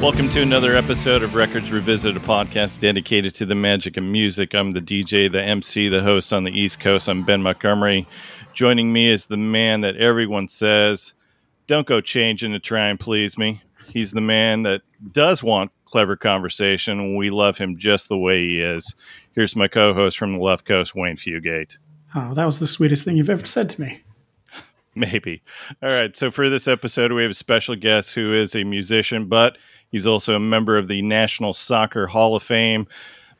Welcome to another episode of Records Revisited, a podcast dedicated to the magic of music. I'm the DJ, the MC, the host on the East Coast. I'm Ben Montgomery. Joining me is the man that everyone says, don't go changing to try and please me. He's the man that does want clever conversation. We love him just the way he is. Here's my co host from the left coast, Wayne Fugate. Oh, that was the sweetest thing you've ever said to me. Maybe. All right. So, for this episode, we have a special guest who is a musician, but he's also a member of the National Soccer Hall of Fame,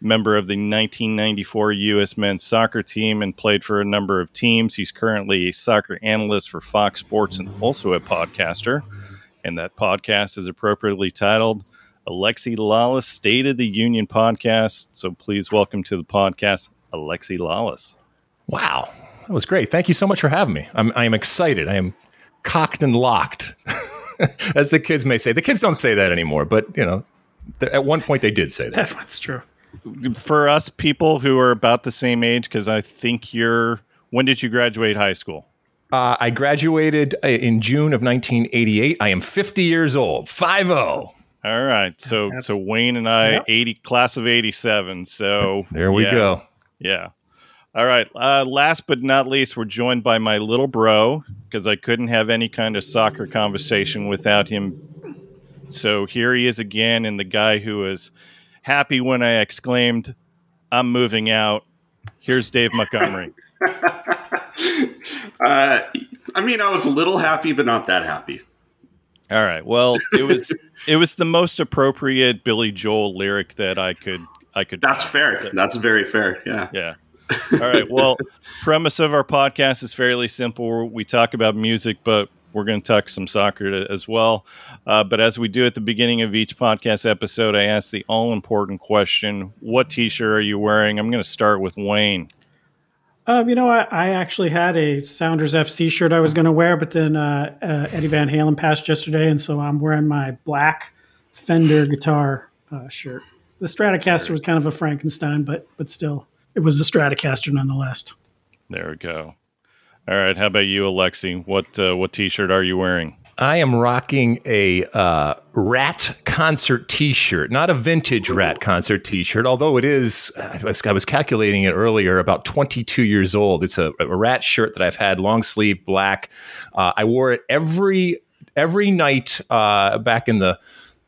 member of the 1994 U.S. men's soccer team, and played for a number of teams. He's currently a soccer analyst for Fox Sports and also a podcaster. And that podcast is appropriately titled Alexi Lalas State of the Union podcast. So, please welcome to the podcast, Alexi Lalas. Wow. That was great. Thank you so much for having me. I'm, I am excited. I am cocked and locked, as the kids may say. The kids don't say that anymore, but you know, at one point they did say that. That's true. For us people who are about the same age, because I think you're, when did you graduate high school? Uh, I graduated uh, in June of 1988. I am 50 years old. 5 0. All right. So, That's- so Wayne and I, Yep. 80, class of 87. So There we yeah, go. Yeah. All right. Uh, last but not least, we're joined by my little bro because I couldn't have any kind of soccer conversation without him. So here he is again, and the guy who was happy when I exclaimed, I'm moving out. Here's Dave Montgomery. Uh, I mean, I was a little happy, but not that happy. All right. Well, it was it was the most appropriate Billy Joel lyric that I could I could That's find. fair. That's very fair. Yeah. Yeah. All right. Well, premise of our podcast is fairly simple. We talk about music, but we're going to talk some soccer to- as well. Uh, but as we do at the beginning of each podcast episode, I ask the all important question: What T-shirt are you wearing? I'm going to start with Wayne. Um, you know, I, I actually had a Sounders FC shirt I was going to wear, but then uh, uh, Eddie Van Halen passed yesterday, and so I'm wearing my black Fender guitar uh, shirt. The Stratocaster was kind of a Frankenstein, but but still, it was a Stratocaster nonetheless. There we go. All right. How about you, Alexi? What uh, what T-shirt are you wearing? I am rocking a uh, Ratt concert T-shirt, not a vintage Ratt concert T-shirt, although it is. I was, I was calculating it earlier, about 22 years old. It's a, a Ratt shirt that I've had, long sleeve, black. Uh, I wore it every every night uh, back in the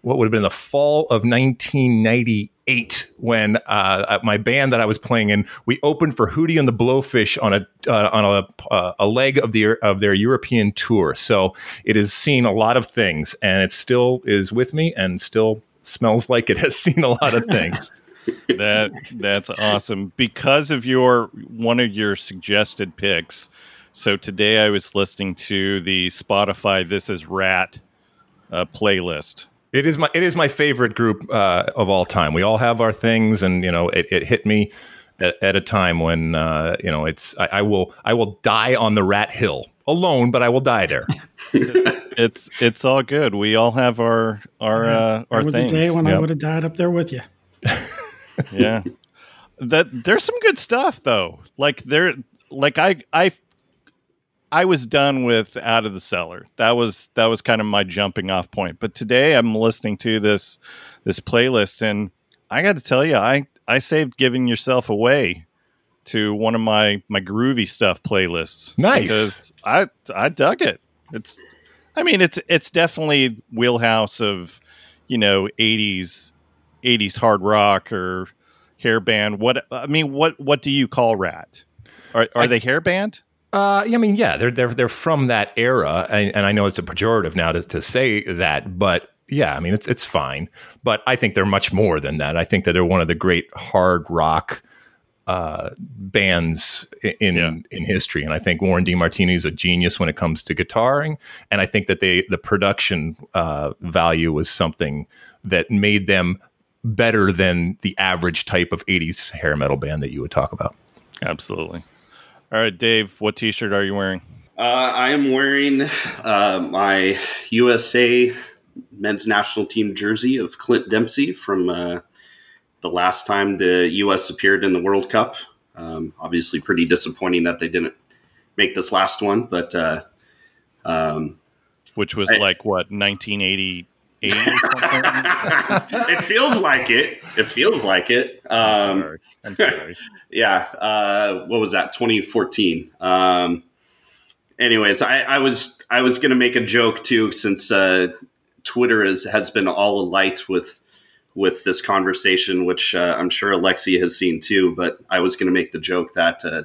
what would have been the fall of 1998 when uh, my band that I was playing in we opened for Hootie and the Blowfish on a uh, on a, uh, a leg of the of their European tour. So it has seen a lot of things, and it still is with me, and still smells like it has seen a lot of things. That that's awesome because of your one of your suggested picks. So today I was listening to the Spotify "This Is Ratt" uh, playlist. It is my it is my favorite group uh, of all time. We all have our things, and you know, it, it hit me at, at a time when uh, you know it's I, I will I will die on the Ratt hill alone, but I will die there. It's it's all good. We all have our our uh, our Remember the things. day when I would have died up there with you. yeah, that there's some good stuff though. Like there, like I I I was done with Out of the Cellar. That was that was kind of my jumping off point. But today I'm listening to this this playlist, and I got to tell you, I I saved giving yourself away to one of my my groovy stuff playlists. Nice. because I I dug it. It's I mean it's it's definitely wheelhouse of you know 80s 80s hard rock or hair band. What I mean, what what do you call Ratt? Are are they hair band? Uh, I mean, yeah, they're they're they're from that era, and, and I know it's a pejorative now to, to say that, but yeah, I mean it's it's fine. But I think they're much more than that. I think that they're one of the great hard rock uh, bands in Yeah. in history, and I think Warren DeMartini is a genius when it comes to guitaring, and I think that they the production uh, value was something that made them better than the average type of 80s hair metal band that you would talk about. Absolutely. All right, Dave, what T-shirt are you wearing? Uh, I am wearing uh, my USA men's national team jersey of Clint Dempsey from uh, the last time the U.S. appeared in the World Cup. Um, obviously, pretty disappointing that they didn't make this last one, but uh, um, Which was I- like what 1980 eight. it feels like it. It feels like it. Um, I'm sorry. I'm sorry. yeah. Uh, what was that? 2014. Um, anyways, I, I, was I was going to make a joke too, since uh, Twitter is, has been all alight with with this conversation, which uh, I'm sure Alexi has seen too. But I was going to make the joke that uh,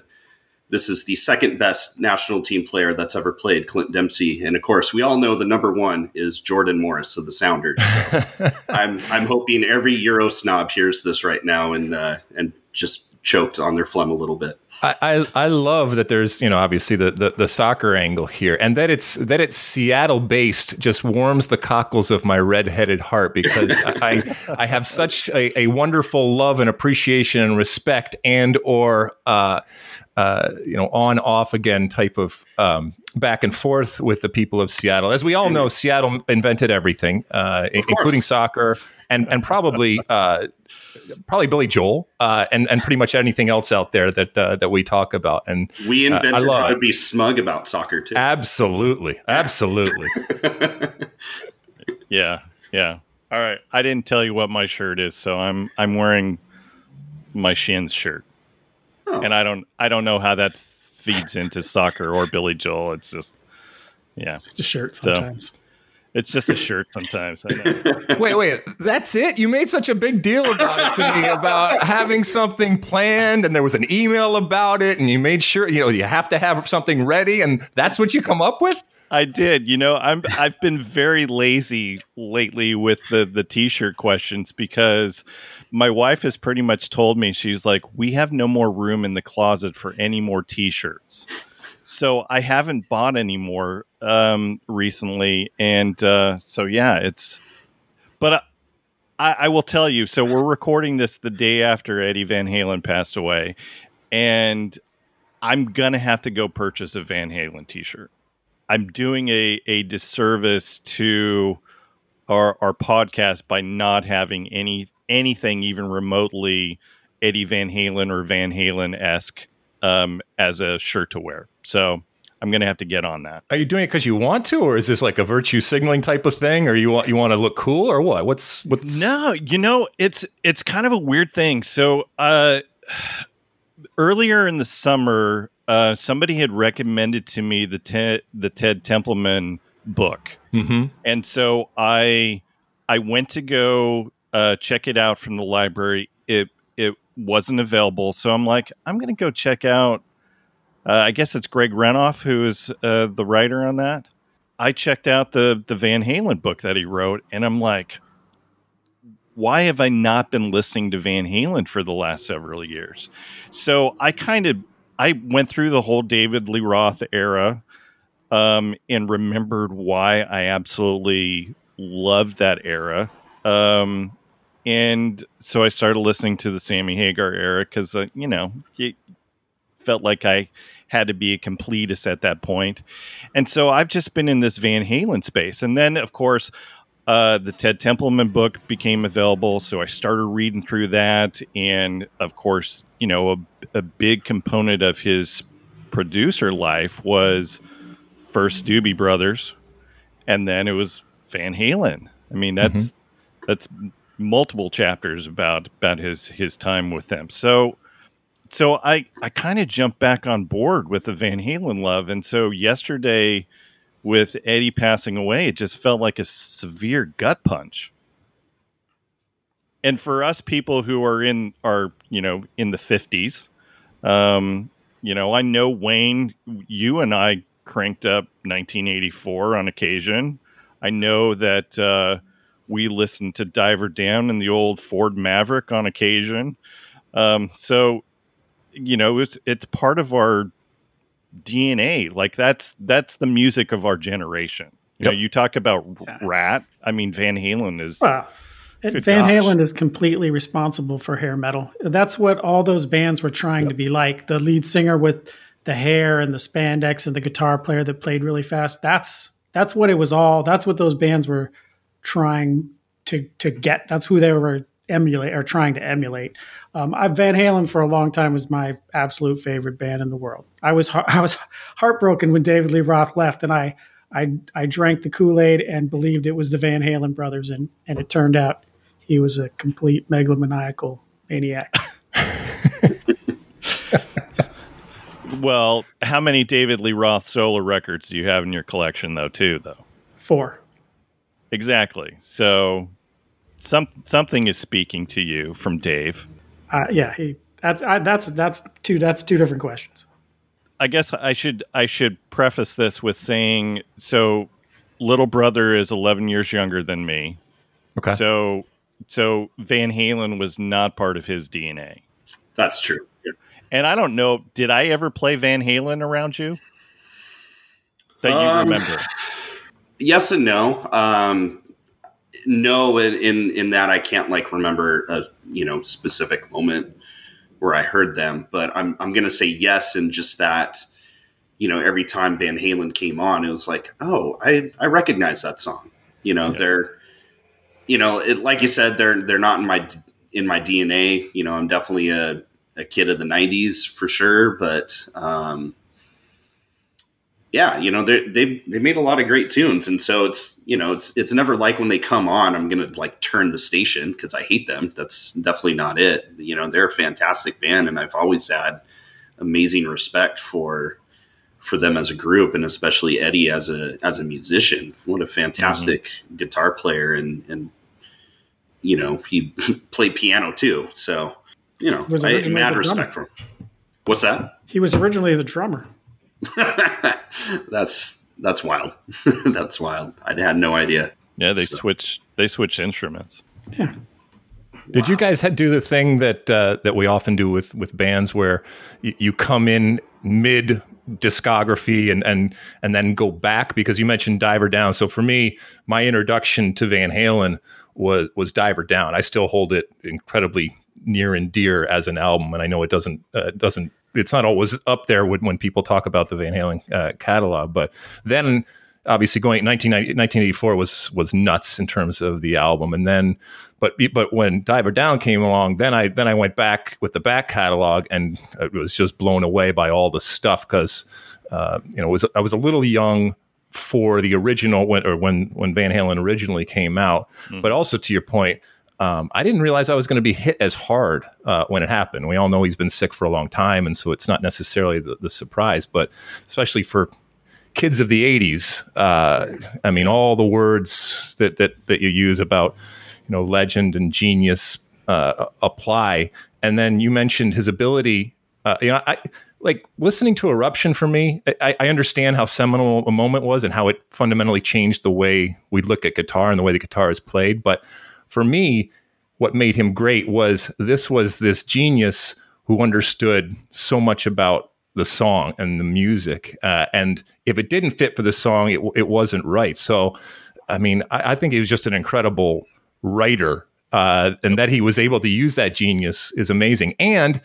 this is the second best national team player that's ever played, Clint Dempsey, and of course, we all know the number one is Jordan Morris of the Sounders. So I'm I'm hoping every Euro snob hears this right now and uh, and just choked on their phlegm a little bit. I, I, I love that there's you know obviously the, the, the soccer angle here and that it's that it's Seattle based just warms the cockles of my redheaded heart because I I have such a, a, wonderful love and appreciation and respect and or uh, uh, you know, on off again type of um, back and forth with the people of Seattle. As we all know, Seattle invented everything, uh, including soccer and and probably uh, probably Billy Joel uh, and and pretty much anything else out there that uh, that we talk about. And we invented uh, how to be smug about soccer too. Absolutely, absolutely. yeah, yeah. All right, I didn't tell you what my shirt is, so I'm I'm wearing my Shins shirt. Oh. And I don't I don't know how that feeds into soccer or Billy Joel. It's just yeah, just a shirt sometimes. So, it's just a shirt sometimes. wait, wait, that's it? You made such a big deal about it to me about having something planned, and there was an email about it, and you made sure you know you have to have something ready, and that's what you come up with. I did. You know, I'm I've been very lazy lately with the the t-shirt questions because my wife has pretty much told me she's like, "We have no more room in the closet for any more t-shirts." So I haven't bought any more um, recently, and uh, so yeah, it's. But I, I will tell you. So we're recording this the day after Eddie Van Halen passed away, and I'm gonna have to go purchase a Van Halen T-shirt. I'm doing a, a disservice to our our podcast by not having any anything even remotely Eddie Van Halen or Van Halen esque um, as a shirt to wear. So I'm going to have to get on that. Are you doing it because you want to, or is this like a virtue signaling type of thing, or you want you want to look cool, or what? What's what's? No, you know, it's it's kind of a weird thing. So uh, earlier in the summer, uh, somebody had recommended to me the Ted, the Ted Templeman book, mm-hmm. and so I I went to go uh, check it out from the library. It it wasn't available, so I'm like, I'm to go check out. Uh, I guess it's Greg Renoff who is uh, the writer on that. I checked out the the Van Halen book that he wrote, and I'm like, why have I not been listening to Van Halen for the last several years? So I kind of I went through the whole David Lee Roth era um, and remembered why I absolutely loved that era. Um, and so I started listening to the Sammy Hagar era because, uh, you know, it felt like I had to be a completist at that point. And so I've just been in this Van Halen space. And then, of course, uh, the Ted Templeman book became available, so I started reading through that, and of course, you know, a, a big component of his producer life was first Doobie Brothers, and then it was Van Halen. I mean, that's mm-hmm. that's multiple chapters about about his his time with them. So so I I kind of jumped back on board with the Van Halen love, and so yesterday with Eddie passing away, it just felt like a severe gut punch. And for us people who are in are, you know, in the 50s, um, you know, I know Wayne, you and I cranked up 1984 on occasion. I know that uh, we listen to Diver Down in the old Ford Maverick on occasion. Um, so, you know, it's it's part of our DNA. Like that's that's the music of our generation. You yep. know, you talk about yeah. Ratt. I mean, Van Halen is. Well, Van gosh. Halen is completely responsible for hair metal. That's what all those bands were trying yep. to be like. The lead singer with the hair and the spandex and the guitar player that played really fast. That's that's what it was all. That's what those bands were trying to to get. That's who they were emulate or trying to emulate. Um, I, Van Halen for a long time was my absolute favorite band in the world. I was I was heartbroken when David Lee Roth left, and I I I drank the Kool Aid and believed it was the Van Halen brothers, and and it turned out he was a complete megalomaniacal maniac. Well, how many David Lee Roth solo records do you have in your collection, though? Too though. Four. Exactly. So, some something is speaking to you from Dave. Uh, yeah, he. That's I, that's that's two that's two different questions. I guess I should I should preface this with saying so. Little brother is 11 years younger than me. Okay. So so Van Halen was not part of his DNA. That's true. Yeah. And I don't know, did I ever play Van Halen around you? That you Um, remember? Yes and no. Um, no, in, in in that I can't like remember a you know specific moment where I heard them, but I'm I'm gonna say yes and just that. You know, every time Van Halen came on, it was like, oh, I I recognize that song. You know, Yeah. they're, you know, it, like you said, they're they're not in my in my DNA. You know, I'm definitely a a kid of the '90s for sure, but um, yeah, you know, they they they made a lot of great tunes, and so it's you know it's it's never like when they come on, I'm gonna like turn the station because I hate them. That's definitely not it. You know, they're a fantastic band, and I've always had amazing respect for for them as a group, and especially Eddie as a as a musician. What a fantastic mm-hmm. guitar player, and and you know he played piano too. So you know, I mad respect for him. What's that? He was originally the drummer. that's that's wild. that's wild. I had no idea. Yeah, they so- switched they switched instruments. Yeah. Did you guys do the thing that uh, that we often do with with bands, where you, you come in mid discography and and and then go back? Because you mentioned Diver Down. So for me, my introduction to Van Halen was was Diver Down. I still hold it incredibly near and dear as an album, and I know it doesn't uh, doesn't. It's not always up there when, when people talk about the Van Halen uh, catalog, but then obviously going 1984 was was nuts in terms of the album. And then but but when Diver Down came along then I then I went back with the back catalog and it was just blown away by all the stuff cuz uh, you know was I was a little young for the original when or when when Van Halen originally came out. But also to your point um, I didn't realize I was going to be hit as hard uh, when it happened. We all know he's been sick for a long time, and so it's not necessarily the, the surprise, but especially for kids of the 80s uh, i mean all the words that, that that you use about you know legend and genius uh, apply and then you mentioned his ability uh, you know i like listening to eruption for me I, I understand how seminal a moment was and how it fundamentally changed the way we look at guitar and the way the guitar is played but for me what made him great was this was this genius who understood so much about the song and the music. Uh, and if it didn't fit for the song, it, it wasn't right. So, I mean, I, I think he was just an incredible writer. Uh, and that he was able to use that genius is amazing. And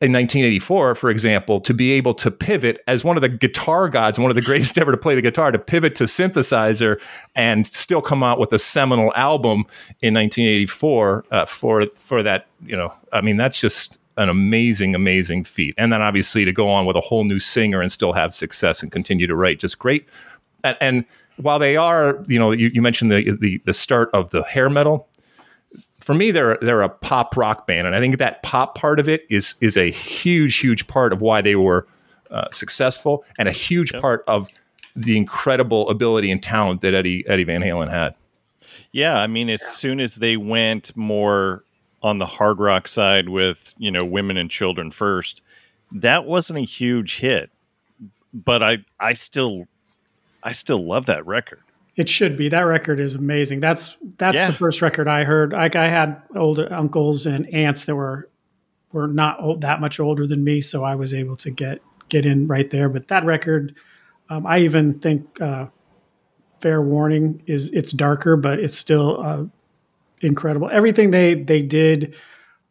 in 1984, for example, to be able to pivot as one of the guitar gods, one of the greatest ever to play the guitar, to pivot to synthesizer and still come out with a seminal album in 1984 uh, for for that, you know, I mean, that's just an amazing, amazing feat. And then obviously to go on with a whole new singer and still have success and continue to write, just great. And, and while they are, you know, you, you mentioned the, the the start of the hair metal. For me, they're they're a pop rock band, and I think that pop part of it is is a huge, huge part of why they were uh, successful, and a huge part of the incredible ability and talent that Eddie Eddie Van Halen had. Yeah, I mean, as soon as they went more on the hard rock side with you know women and children first, that wasn't a huge hit. But I I still I still love that record. It should be. That record is amazing. That's that's Yeah. the first record I heard. Like I had older uncles and aunts that were were not old, that much older than me, so I was able to get get in right there. But that record, um, I even think uh, "Fair Warning" is it's darker, but it's still uh, incredible. Everything they they did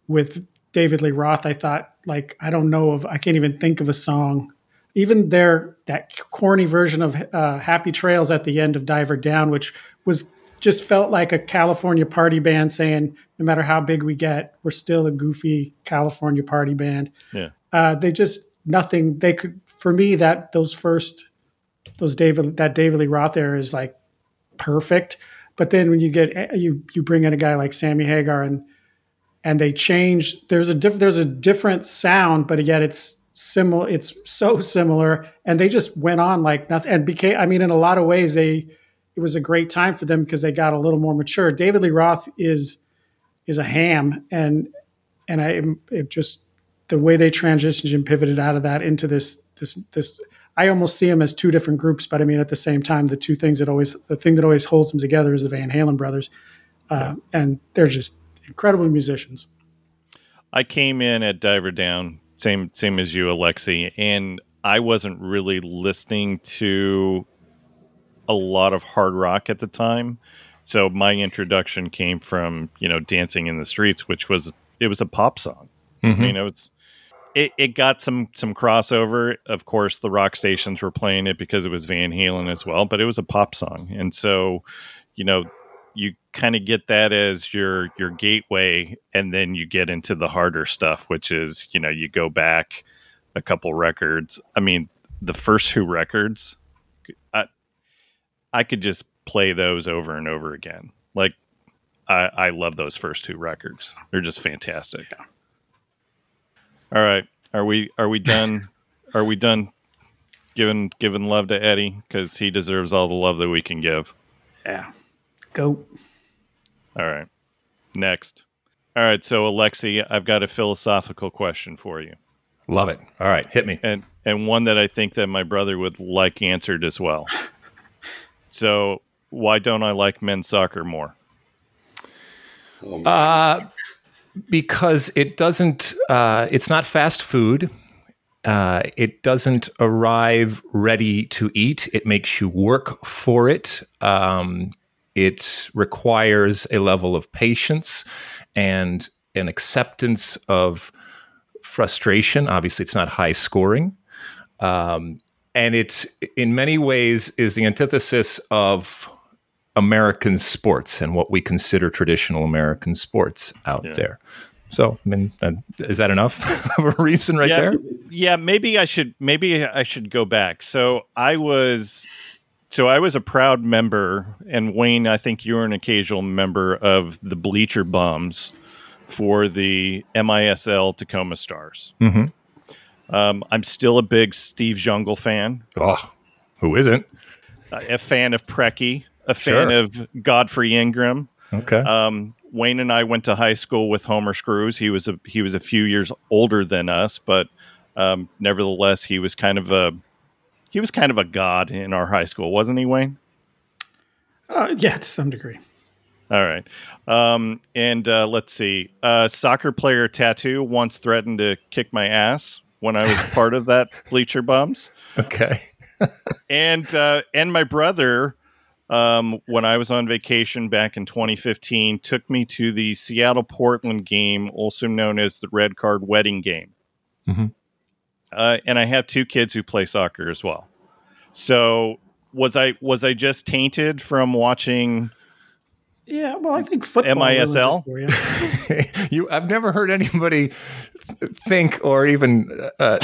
with David Lee Roth, I thought like I don't know of I can't even think of a song. Even their that corny version of uh, "Happy Trails" at the end of "Diver Down," which was just felt like a California party band saying, "No matter how big we get, we're still a goofy California party band." Yeah. Uh, they just nothing they could for me that those first those David that David Lee Roth era is like perfect. But then when you get you you bring in a guy like Sammy Hagar and and they change there's a diff, there's a different sound, but yet it's similar. It's so similar, and they just went on like nothing. And became I mean, in a lot of ways, they it was a great time for them because they got a little more mature. David Lee Roth is is a ham, and and I it just the way they transitioned and pivoted out of that into this this this I almost see them as two different groups, but I mean at the same time, the two things that always the thing that always holds them together is the Van Halen brothers, uh, yeah. and they're just incredible musicians. I came in at Diver Down, same same as you, Alexi, and I wasn't really listening to a lot of hard rock at the time. So my introduction came from you know Dancing in the Streets, which was it was a pop song. Mm-hmm. You know, it's it, it got some some crossover. Of course, the rock stations were playing it because it was Van Halen as well, but it was a pop song, and so you know you kind of get that as your your gateway, and then you get into the harder stuff, which is you know you go back a couple records. I mean, the first two records, I I could just play those over and over again. Like I, I love those first two records. They're just fantastic. Yeah. All right. Are we are we done? are we done giving giving love to Eddie because he deserves all the love that we can give? Yeah. Go. All right. Next. All right. So Alexi, I've got a philosophical question for you. Love it. All right, hit me. And and one that I think that my brother would like answered as well. so why don't I like men's soccer more? Uh, because it doesn't. Uh, it's not fast food. Uh, it doesn't arrive ready to eat. It makes you work for it. Um, it requires a level of patience and an acceptance of frustration. Obviously, it's not high scoring. Um, and it, in many ways, is the antithesis of American sports and what we consider traditional American sports out yeah. there. So, I mean, uh, is that enough of a reason right yeah, there? Yeah, maybe I should maybe I should go back. So, I was so I was a proud member and Wayne, I think you were an occasional member of the Bleacher Bums for the MISL Tacoma Stars. Mm-hmm. Um, I'm still a big Steve Zungul fan. Oh, who isn't? A fan of Preki a fan sure. of Godfrey Ingram. Okay. Um, Wayne and I went to high school with Homer Screws. He was a he was a few years older than us, but um, nevertheless, he was kind of a he was kind of a god in our high school, wasn't he, Wayne? Uh, yeah, to some degree. All right. Um, and uh, let's see. Uh, soccer player Tatu once threatened to kick my ass when I was part of that bleacher bums. Okay. and uh, and my brother um, when I was on vacation back in 2015, took me to the Seattle Portland game, also known as the Red Card Wedding game. Mm-hmm. Uh, and I have two kids who play soccer as well. So was I was I just tainted from watching? Yeah, well, I think football. MISL. You. you. I've never heard anybody think or even uh,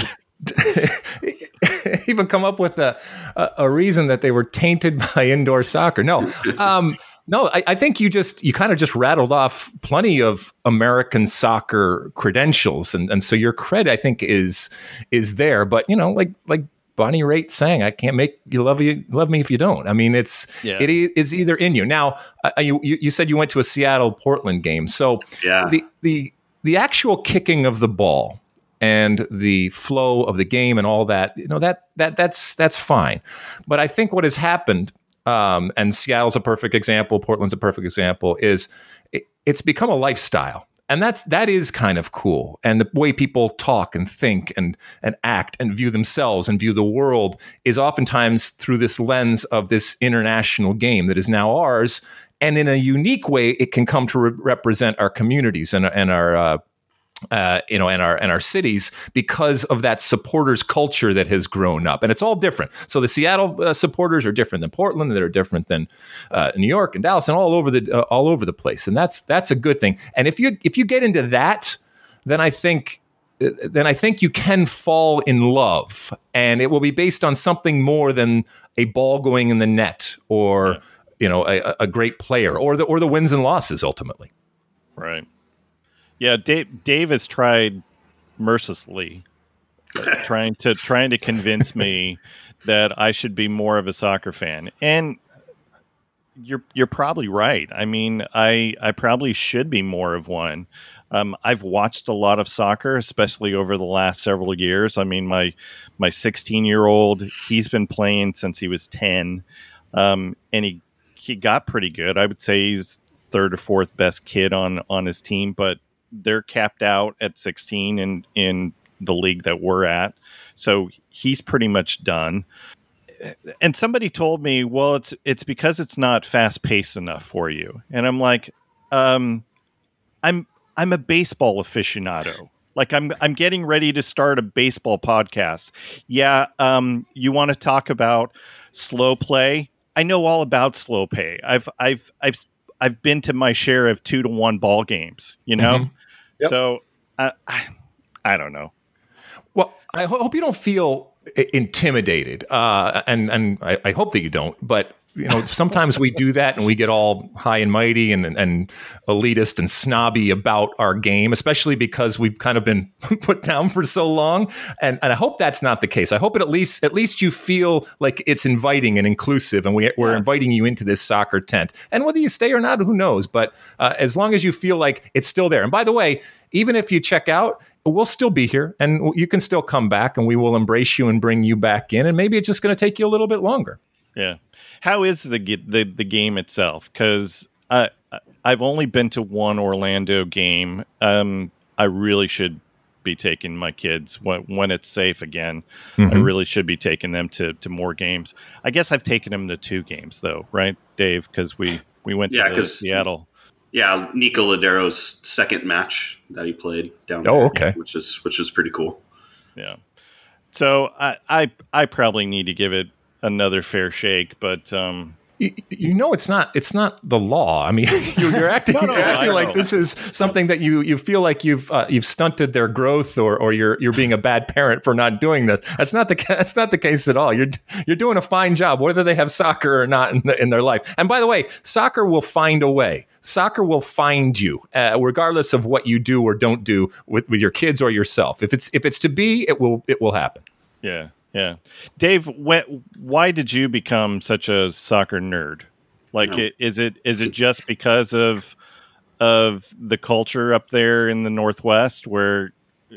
even come up with a, a, a reason that they were tainted by indoor soccer. No, um, no, I, I, think you just you kind of just rattled off plenty of American soccer credentials, and and so your credit I think is is there. But you know, like like Bonnie Raitt sang, "I can't make you love you love me if you don't." I mean, it's yeah. it is either in you. Now, uh, you you said you went to a Seattle Portland game, so yeah. the the the actual kicking of the ball and the flow of the game and all that, you know, that that that's that's fine. But I think what has happened, um, and Seattle's a perfect example, Portland's a perfect example, is it, it's become a lifestyle. And that's that is kind of cool. And the way people talk and think and and act and view themselves and view the world is oftentimes through this lens of this international game that is now ours. And in a unique way, it can come to re- represent our communities and, and our uh, uh, you know, and our and our cities because of that supporters culture that has grown up, and it's all different. So the Seattle uh, supporters are different than Portland, that are different than uh, New York and Dallas, and all over the uh, all over the place, and that's that's a good thing. And if you if you get into that, then I think then I think you can fall in love, and it will be based on something more than a ball going in the net or yeah. you know a, a, great player or the or the wins and losses ultimately. Right. Yeah, Dave, Dave has tried mercilessly trying to trying to convince me that I should be more of a soccer fan, and you're you're probably right. I mean, I I probably should be more of one. Um, I've watched a lot of soccer, especially over the last several years. I mean, my my 16 year old, he's been playing since he was 10, um, and he he got pretty good. I would say he's third or fourth best kid on on his team, but they're capped out at 16 in in the league that we're at, so he's pretty much done. And somebody told me, well, it's it's because it's not fast paced enough for you, and I'm like, um, I'm I'm a baseball aficionado. Like I'm I'm getting ready to start a baseball podcast. Yeah, um, you want to talk about slow play? I know all about slow play. I've I've I've I've been to my share of two to one ball games. You know, mm-hmm. yep. so I, I I don't know. Well, I hope you don't feel intimidated, uh, and and I, I, hope that you don't. But you know, sometimes we do that and we get all high and mighty and, and elitist and snobby about our game, especially because we've kind of been put down for so long. And, and I hope that's not the case. I hope it at least at least you feel like it's inviting and inclusive, and we, we're inviting you into this soccer tent. And whether you stay or not, who knows? But uh, as long as you feel like it's still there. And by the way, even if you check out, we'll still be here and you can still come back and we will embrace you and bring you back in. And maybe it's just going to take you a little bit longer. Yeah how is the the the game itself? Because I I've only been to one Orlando game. Um, I really should be taking my kids when, when it's safe again. Mm-hmm. I really should be taking them to to more games. I guess I've taken them to two games though, right, Dave? Because we we went yeah, to Seattle. Yeah, Nico Lodeiro's second match that he played down oh, there. okay. Which is which is pretty cool. Yeah. So I, I I probably need to give it another fair shake, but um, you, you, know it's not it's not the law. I mean, you're, you're acting, no, no, you're acting like this is something that you you feel like you've uh, you've stunted their growth or or you're you're being a bad parent for not doing this. That's not the that's not the case at all. You're you're doing a fine job, whether they have soccer or not in, the, in their life. And by the way, soccer will find a way. Soccer will find you, uh, regardless of what you do or don't do with, with your kids or yourself. If it's if it's to be, it will it will happen. Yeah. Yeah, Dave, why did you become such a soccer nerd? Like, no. it, is it is it just because of of the culture up there in the Northwest, where uh,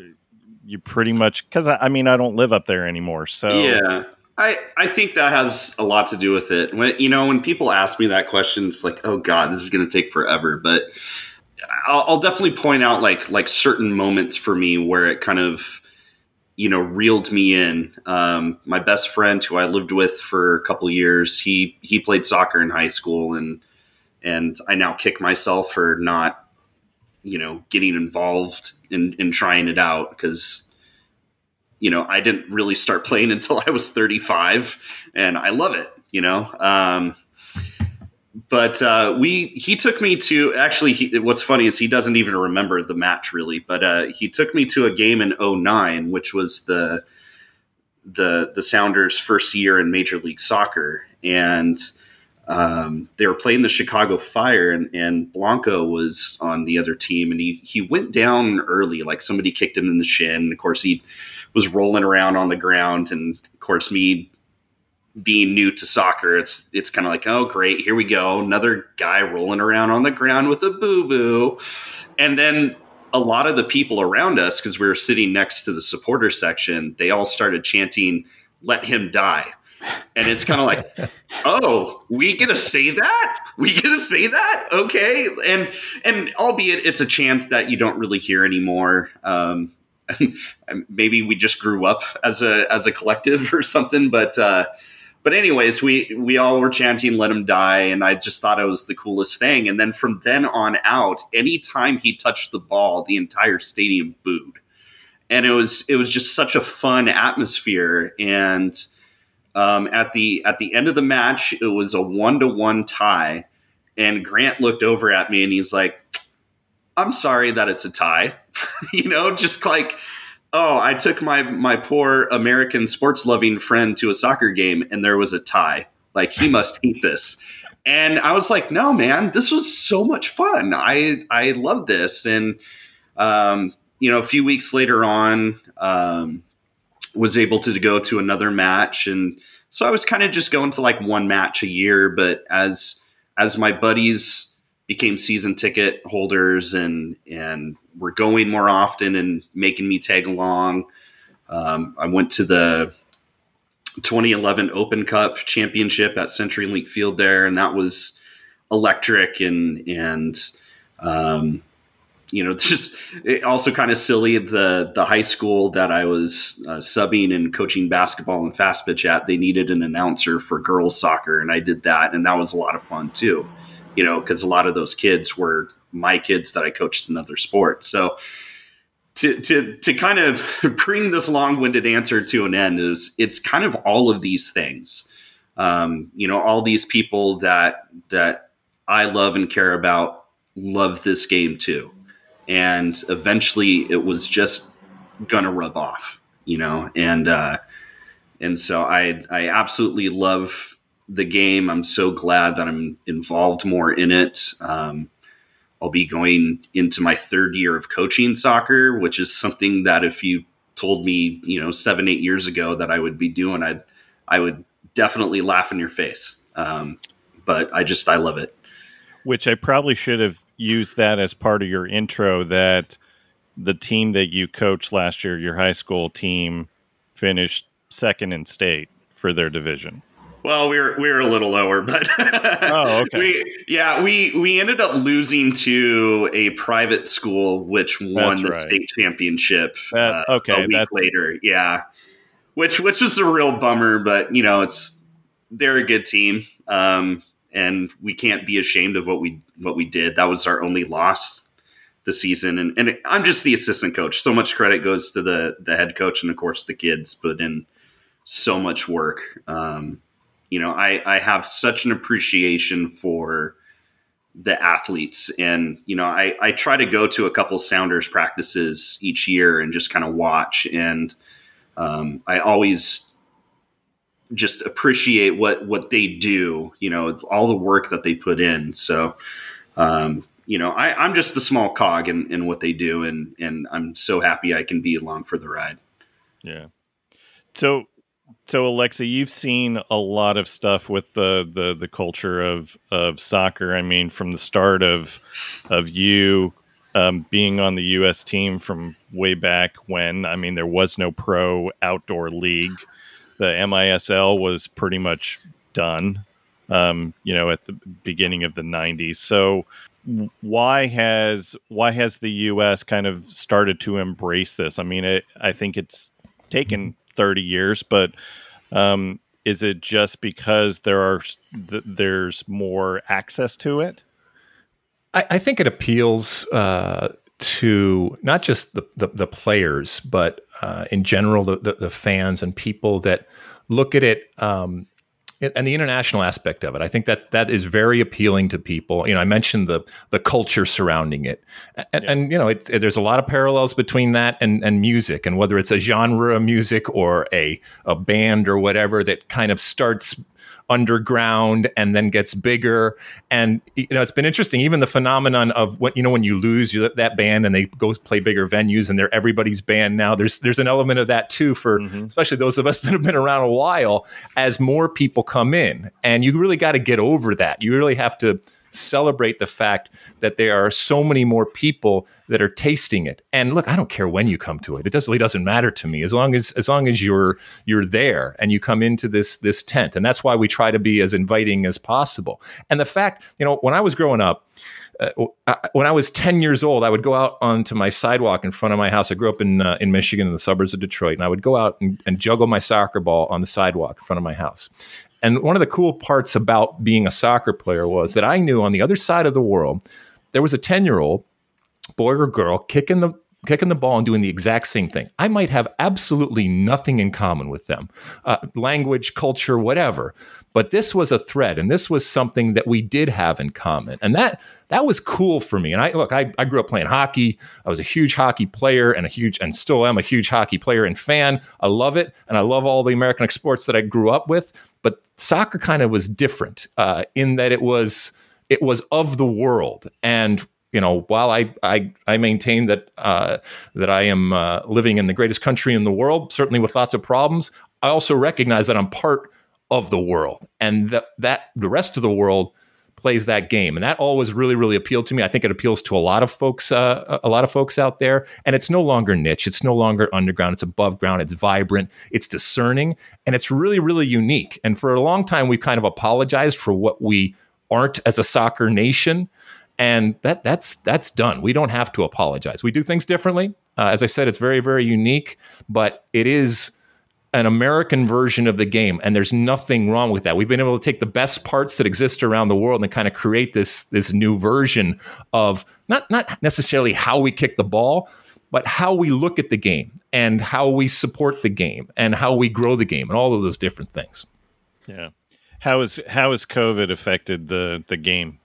you pretty much? Because I, I mean, I don't live up there anymore, so yeah. I, I think that has a lot to do with it. When you know, when people ask me that question, it's like, oh god, this is going to take forever. But I'll, I'll definitely point out like like certain moments for me where it kind of you know reeled me in. Um, my best friend, who I lived with for a couple years, he he played soccer in high school, and and I now kick myself for not you know getting involved in in trying it out because you know I didn't really start playing until I was 35, and I love it. You know. Um, but uh, we he took me to actually he, what's funny is he doesn't even remember the match really but uh, he took me to a game in 09 which was the the the sounders first year in major league soccer. And um, they were playing the chicago fire and, and blanco was on the other team and he he went down early like somebody kicked him in the shin. Of course he was rolling around on the ground and of course me being new to soccer, it's it's kind of like, oh great, here we go, another guy rolling around on the ground with a boo boo, and then a lot of the people around us, because we were sitting next to the supporter section, they all started chanting, "Let him die." And it's kind of like, oh, we gonna say that? We gonna say that? Okay. And and albeit it's a chant that you don't really hear anymore. Um, maybe we just grew up as a as a collective or something, but uh, but anyways, we we all were chanting "Let him die," and I just thought it was the coolest thing. And then from then on out, anytime he touched the ball, the entire stadium booed, and it was it was just such a fun atmosphere. And um, at the at the end of the match, it was a one to one tie, and Grant looked over at me and he's like, "I'm sorry that it's a tie," you know, just like oh, I took my my poor American sports loving friend to a soccer game and there was a tie. Like he must hate this. And I was like, no, man, this was so much fun. I I love this. And um, you know, a few weeks later on, um, was able to go to another match, and so I was kind of just going to like one match a year. But as as my buddies became season ticket holders and and were going more often and making me tag along, um, I went to the 2011 Open Cup Championship at CenturyLink Field there, and that was electric and and um, you know just also kind of silly. The the high school that I was uh, subbing and coaching basketball and fast pitch at, they needed an announcer for girls soccer, and I did that, and that was a lot of fun too. You know, because a lot of those kids were my kids that I coached in other sports, so to to to kind of bring this long-winded answer to an end is it's kind of all of these things. Um, you know all these people that that i love and care about love this game too. And eventually it was just gonna rub off you know and uh and so i i absolutely love the game i'm so glad that i'm involved more in it um I'll be going into my third year of coaching soccer, which is something that if you told me, you know, seven, eight years ago that I would be doing, I'd, I would definitely laugh in your face. Um, but I just, I love it. Which I probably should have used that as part of your intro that the team that you coached last year, your high school team, finished second in state for their division. Well, we were we were a little lower, but oh, okay. We, yeah, we we ended up losing to a private school, which won That's the right. state championship. That- uh, okay, a week later, yeah, which which was a real bummer, but you know, it's they're a good team, um, and we can't be ashamed of what we what we did. That was our only loss the season, and and I'm just the assistant coach. So much credit goes to the the head coach, and of course the kids put in so much work. Um, you know, I, I have such an appreciation for the athletes. And, you know, I, I try to go to a couple Sounders practices each year and just kind of watch. And um, I always just appreciate what, what they do, you know, all the work that they put in. So, um, you know, I, I'm just a small cog in, in what they do. And, and I'm so happy I can be along for the ride. Yeah. So, so Alexi, you've seen a lot of stuff with the the the culture of of soccer. I mean, from the start of of you um, being on the U.S. team from way back when. I mean, there was no pro outdoor league. The MISL was pretty much done. Um, you know, at the beginning of the '90s. So, why has why has the U.S. kind of started to embrace this? I mean, it, I think it's taken 30 years, but um, is it just because there are th- there's more access to it? I, I think it appeals uh, to not just the, the, the players, but uh, in general the, the, the fans and people that look at it. Um, and the international aspect of it, I think that that is very appealing to people. You know, I mentioned the the culture surrounding it, and, and you know, it, there's a lot of parallels between that and, and music, and whether it's a genre of music or a a band or whatever that kind of starts underground and then gets bigger. And you know, it's been interesting. Even the phenomenon of what you know when you lose you, that band and they go play bigger venues and they're everybody's band now. There's there's an element of that too for Mhm. especially those of us that have been around a while. As more people come in, and you really got to get over that. You really have to celebrate the fact that there are so many more people that are tasting it. And look, I don't care when you come to it. It doesn't, really doesn't matter to me as long as as long as you're you're there and you come into this this tent. And that's why we try to be as inviting as possible. And the fact, you know, when I was growing up, uh, when I was 10 years old, I would go out onto my sidewalk in front of my house. I grew up in uh, in Michigan in the suburbs of Detroit, and I would go out and, and juggle my soccer ball on the sidewalk in front of my house. And one of the cool parts about being a soccer player was that I knew on the other side of the world there was a 10 year old boy or girl kicking the kicking the ball and doing the exact same thing. I might have absolutely nothing in common with them, uh, language, culture, whatever. But this was a thread, and this was something that we did have in common, and that that was cool for me. And I look, I, I grew up playing hockey. I was a huge hockey player, and a huge, and still am a huge hockey player and fan. I love it, and I love all the American sports that I grew up with. But soccer kind of was different uh, in that it was it was of the world, and you know, while I I, I maintain that uh, that I am uh, living in the greatest country in the world, certainly with lots of problems, I also recognize that I'm part of the world, and that that the rest of the world plays that game, and that always really really appealed to me. I think it appeals to a lot of folks, uh, a lot of folks out there, and it's no longer niche, it's no longer underground, it's above ground, it's vibrant, it's discerning, and it's really really unique. And for a long time, we kind of apologized for what we aren't as a soccer nation and that that's that's done. We don't have to apologize. We do things differently. Uh, as I said, it's very very unique, but it is an American version of the game, and there's nothing wrong with that. We've been able to take the best parts that exist around the world and kind of create this this new version of not not necessarily how we kick the ball, but how we look at the game and how we support the game and how we grow the game and all of those different things. Yeah. How is how has COVID affected the the game?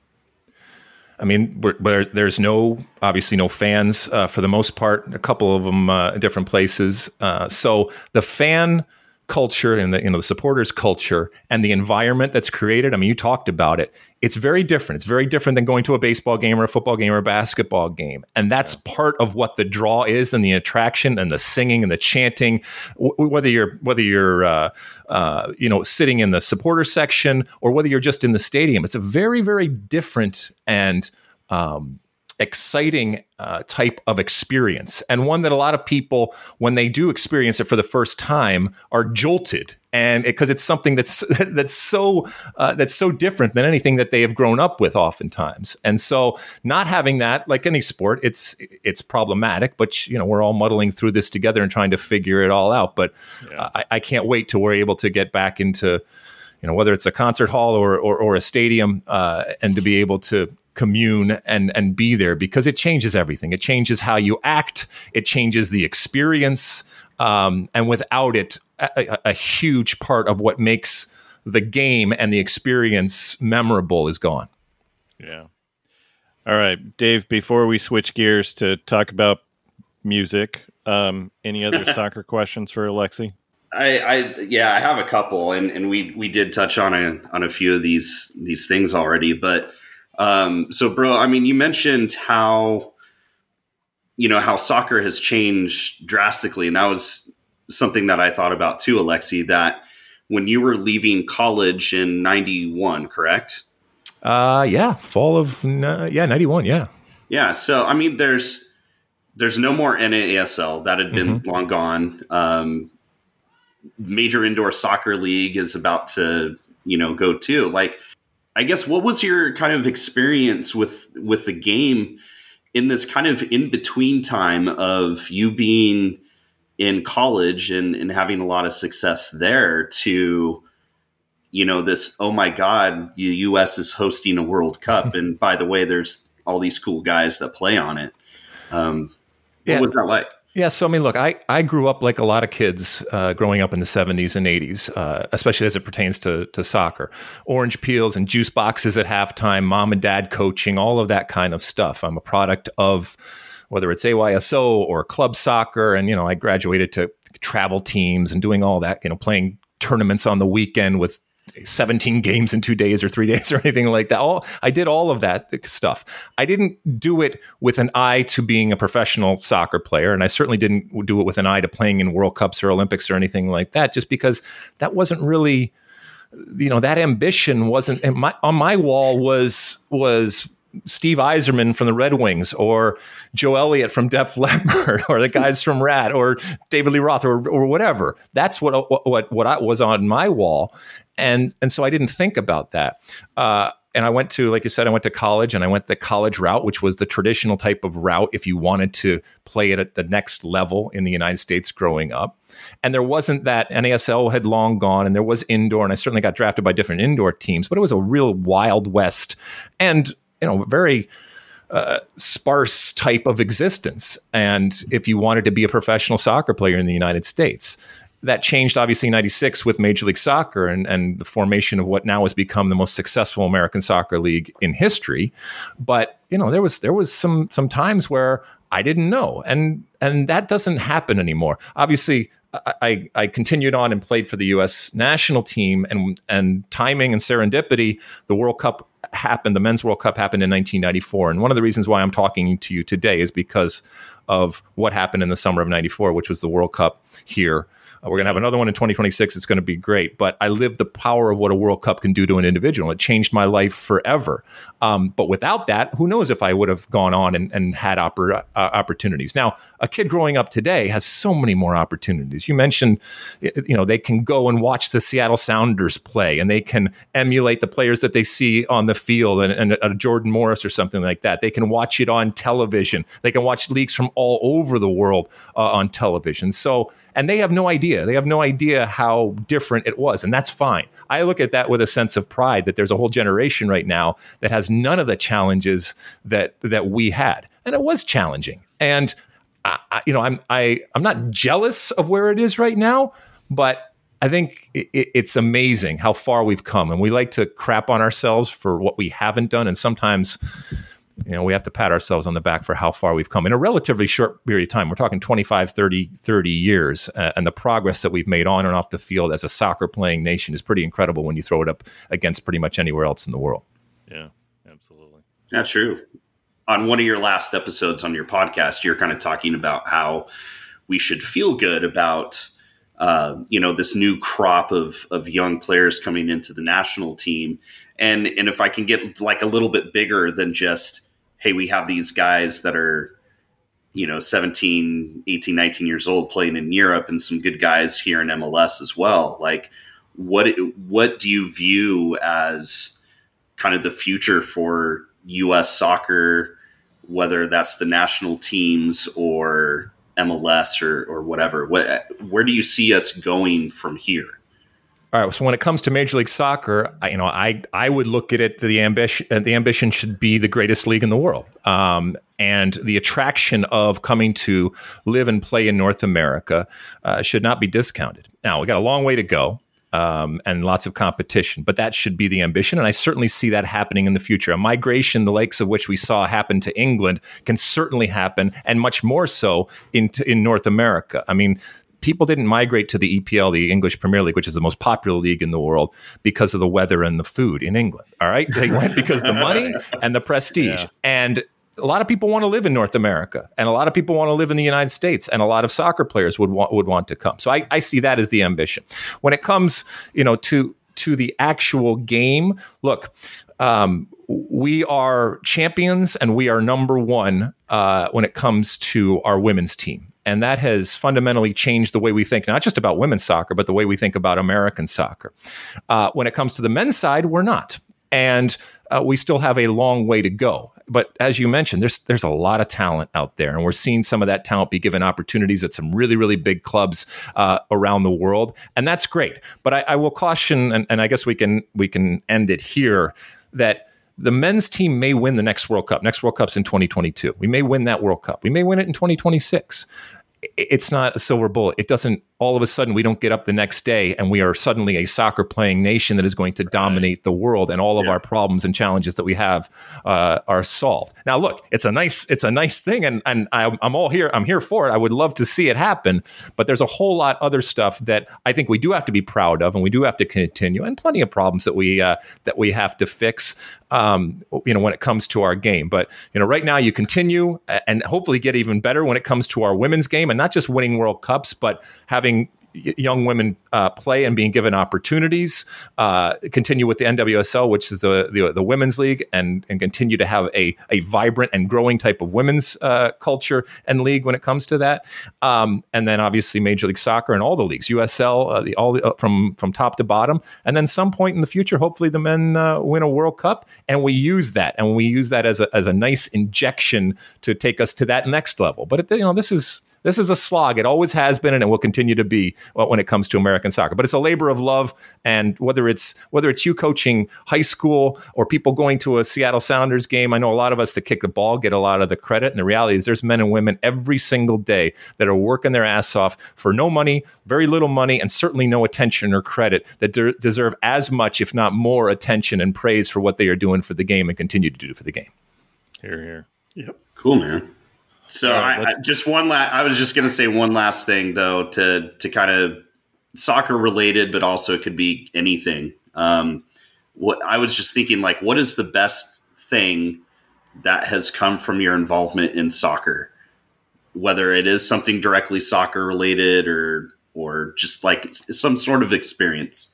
I mean, there's no obviously no fans uh, for the most part. A couple of them uh, different places. Uh, so the fan culture and the you know the supporters culture and the environment that's created. I mean, you talked about it. It's very different. It's very different than going to a baseball game or a football game or a basketball game, and that's part of what the draw is and the attraction and the singing and the chanting. W- whether you're whether you're uh, uh, you know sitting in the supporter section or whether you're just in the stadium, it's a very very different and um, exciting uh, type of experience, and one that a lot of people, when they do experience it for the first time, are jolted, and because it, it's something that's that's so uh, that's so different than anything that they have grown up with, oftentimes. And so, not having that, like any sport, it's it's problematic. But you know, we're all muddling through this together and trying to figure it all out. But yeah. I, I can't wait till we're able to get back into you know whether it's a concert hall or or, or a stadium, uh, and to be able to commune and and be there because it changes everything. It changes how you act. It changes the experience. Um, and without it, a, a, huge part of what makes the game and the experience memorable is gone. Yeah. All right, Dave. Before we switch gears to talk about music, um, any other soccer questions for Alexi? I, I, yeah, I have a couple, and, and we we did touch on a on a few of these these things already, but um, so, bro, I mean, you mentioned how you know how soccer has changed drastically, and that was something that I thought about too, Alexi. That when you were leaving college in '91, correct? Uh, yeah, fall of uh, yeah '91, yeah, yeah. So, I mean, there's there's no more NASL that had been mm-hmm. long gone. Um, major indoor soccer league is about to you know go to Like I guess what was your kind of experience with with the game in this kind of in between time of you being in college and, and having a lot of success there to you know this oh my god the us is hosting a world cup. And by the way there's all these cool guys that play on it. Um, what yeah. was that like yeah, so I mean, look, I, I grew up like a lot of kids uh, growing up in the 70s and 80s, uh, especially as it pertains to, to soccer. Orange peels and juice boxes at halftime, mom and dad coaching, all of that kind of stuff. I'm a product of whether it's AYSO or club soccer. And, you know, I graduated to travel teams and doing all that, you know, playing tournaments on the weekend with 17 games in two days or three days or anything like that. All I did all of that stuff. I didn't do it with an eye to being a professional soccer player, and I certainly didn't do it with an eye to playing in World Cups or Olympics or anything like that. Just because that wasn't really, you know, that ambition wasn't. My, on my wall was was Steve Yzerman from the Red Wings, or Joe Elliott from Def Leppard, or the guys from Ratt, or David Lee Roth, or, or whatever. That's what what what I was on my wall, and and so I didn't think about that. Uh, and I went to, like you said, I went to college, and I went the college route, which was the traditional type of route if you wanted to play it at the next level in the United States growing up. And there wasn't that NASL had long gone, and there was indoor, and I certainly got drafted by different indoor teams, but it was a real wild west, and you know, very uh, sparse type of existence. And if you wanted to be a professional soccer player in the United States, that changed obviously in 96 with Major League Soccer and, and the formation of what now has become the most successful American soccer league in history. But, you know, there was there was some some times where I didn't know. And and that doesn't happen anymore. Obviously, I, I continued on and played for the US national team and and timing and serendipity, the World Cup happened, the men's World Cup happened in 1994. And one of the reasons why I'm talking to you today is because of what happened in the summer of 94, which was the World Cup here uh, we're going to have another one in 2026. It's going to be great. But I lived the power of what a World Cup can do to an individual. It changed my life forever. Um, but without that, who knows if I would have gone on and, and had uh, opportunities. Now, a kid growing up today has so many more opportunities. You mentioned, you know, they can go and watch the Seattle Sounders play and they can emulate the players that they see on the field and, and a Jordan Morris or something like that. They can watch it on television. They can watch leagues from all over the world uh, on television. So, and they have no idea. They have no idea how different it was, and that's fine. I look at that with a sense of pride that there's a whole generation right now that has none of the challenges that that we had, and it was challenging. And I, you know, I'm I I'm not jealous of where it is right now, but I think it, it's amazing how far we've come, and we like to crap on ourselves for what we haven't done, and sometimes you know, we have to pat ourselves on the back for how far we've come in a relatively short period of time. We're talking 25, 30, 30 years. Uh, and the progress that we've made on and off the field as a soccer playing nation is pretty incredible when you throw it up against pretty much anywhere else in the world. Yeah, absolutely. That's true. On one of your last episodes on your podcast, you're kind of talking about how we should feel good about. Uh, you know this new crop of of young players coming into the national team, and and if I can get like a little bit bigger than just hey, we have these guys that are, you know, 17, 18, 19 years old playing in Europe and some good guys here in MLS as well. Like, what what do you view as kind of the future for U.S. soccer, whether that's the national teams or MLS or, or whatever? What, where do you see us going from here? All right. So when it comes to Major League Soccer, I, you know, I I would look at it. The ambition uh, the ambition should be the greatest league in the world, um, and the attraction of coming to live and play in North America uh, should not be discounted. Now we got a long way to go. Um, and lots of competition, but that should be the ambition. And I certainly see that happening in the future. A migration, the likes of which we saw happen to England, can certainly happen, and much more so in, in North America. I mean, people didn't migrate to the EPL, the English Premier League, which is the most popular league in the world, because of the weather and the food in England. All right, they went because the money and the prestige. Yeah. And a lot of people want to live in North America, and a lot of people want to live in the United States, and a lot of soccer players would want would want to come. So I, I see that as the ambition. When it comes, you know, to to the actual game, look. Um, we are champions and we are number one uh, when it comes to our women's team. And that has fundamentally changed the way we think, not just about women's soccer, but the way we think about American soccer. Uh, when it comes to the men's side, we're not. And uh, we still have a long way to go. But as you mentioned, there's there's a lot of talent out there, and we're seeing some of that talent be given opportunities at some really really big clubs uh, around the world, and that's great. But I, I will caution, and, and I guess we can we can end it here that the men's team may win the next World Cup. Next World Cup's in 2022. We may win that World Cup. We may win it in 2026. It's not a silver bullet. It doesn't all of a sudden we don't get up the next day and we are suddenly a soccer playing nation that is going to dominate the world and all of yeah. our problems and challenges that we have uh, are solved. Now look it's a nice it's a nice thing and and I'm, I'm all here i'm here for it. I would love to see it happen but there's a whole lot other stuff that i think we do have to be proud of and we do have to continue and plenty of problems that we uh, that we have to fix um, you know when it comes to our game. But you know right now you continue and hopefully get even better when it comes to our women's game and not just winning world cups but having having young women uh, play and being given opportunities. Uh, continue with the NWSL, which is the, the, the women's league, and and continue to have a a vibrant and growing type of women's uh, culture and league when it comes to that. Um, and then obviously Major League Soccer and all the leagues, USL, uh, the all the, uh, from from top to bottom. And then some point in the future, hopefully the men uh, win a World Cup, and we use that and we use that as a as a nice injection to take us to that next level. But it, you know this is this is a slog. It always has been, and it will continue to be uh, when it comes to American soccer. But it's a labor of love, and whether it's whether it's you coaching high school or people going to a Seattle Sounders game, I know a lot of us that kick the ball get a lot of the credit. And the reality is, there's men and women every single day that are working their ass off for no money, very little money, and certainly no attention or credit that de- deserve as much, if not more, attention and praise for what they are doing for the game and continue to do for the game. Here, here. Yep. Cool, man. So I, I, just one last. I was just going to say one last thing though to to kind of soccer related, but also it could be anything. Um, what I was just thinking, like, what is the best thing that has come from your involvement in soccer? Whether it is something directly soccer related or or just like some sort of experience.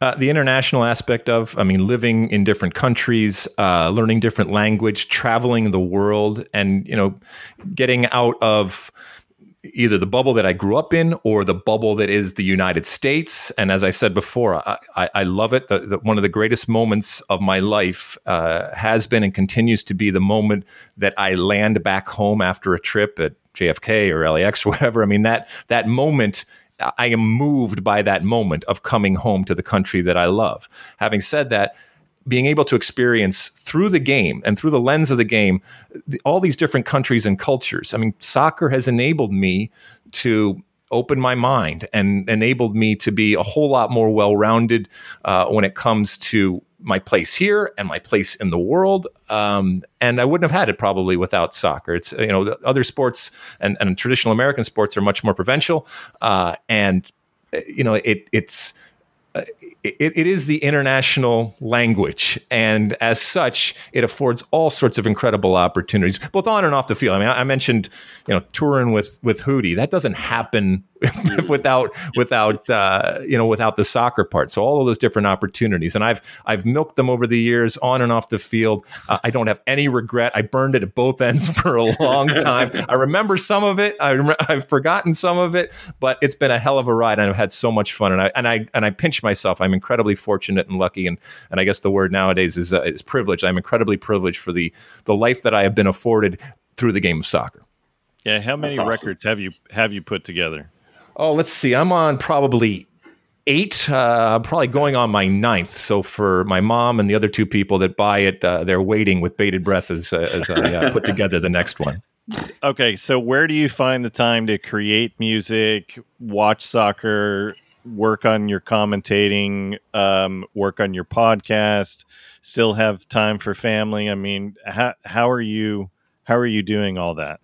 Uh, the international aspect of, I mean, living in different countries, uh, learning different language, traveling the world, and you know, getting out of either the bubble that I grew up in or the bubble that is the United States. And as I said before, I, I, I love it. The, the, one of the greatest moments of my life uh, has been and continues to be the moment that I land back home after a trip at JFK or LAX or whatever. I mean that that moment I am moved by that moment of coming home to the country that I love. Having said that, being able to experience through the game and through the lens of the game all these different countries and cultures. I mean, soccer has enabled me to open my mind and enabled me to be a whole lot more well rounded uh, when it comes to my place here and my place in the world. Um, and I wouldn't have had it probably without soccer. It's you know other sports and, and traditional American sports are much more provincial, uh, and you know it it's it, it is the international language, and as such, it affords all sorts of incredible opportunities, both on and off the field. I mean, I, I mentioned, you know, touring with with Hootie. That doesn't happen without without uh, you know without the soccer part. So all of those different opportunities, and I've I've milked them over the years, on and off the field. Uh, I don't have any regret. I burned it at both ends for a long time. I remember some of it. I rem- I've forgotten some of it, but it's been a hell of a ride, and I've had so much fun. And I and I and I pinch myself. I'm incredibly fortunate and lucky, and and I guess the word nowadays is uh, is privileged. I'm incredibly privileged for the the life that I have been afforded through the game of soccer. Yeah, how many awesome. records have you have you put together? Oh, let's see. I'm on probably eight. Uh, I'm probably going on my ninth. So for my mom and the other two people that buy it, uh, they're waiting with bated breath as, uh, as I uh, put together the next one. Okay, so where do you find the time to create music, watch soccer, work on your commentating, um, work on your podcast, still have time for family? I mean, how how are you how are you doing all that?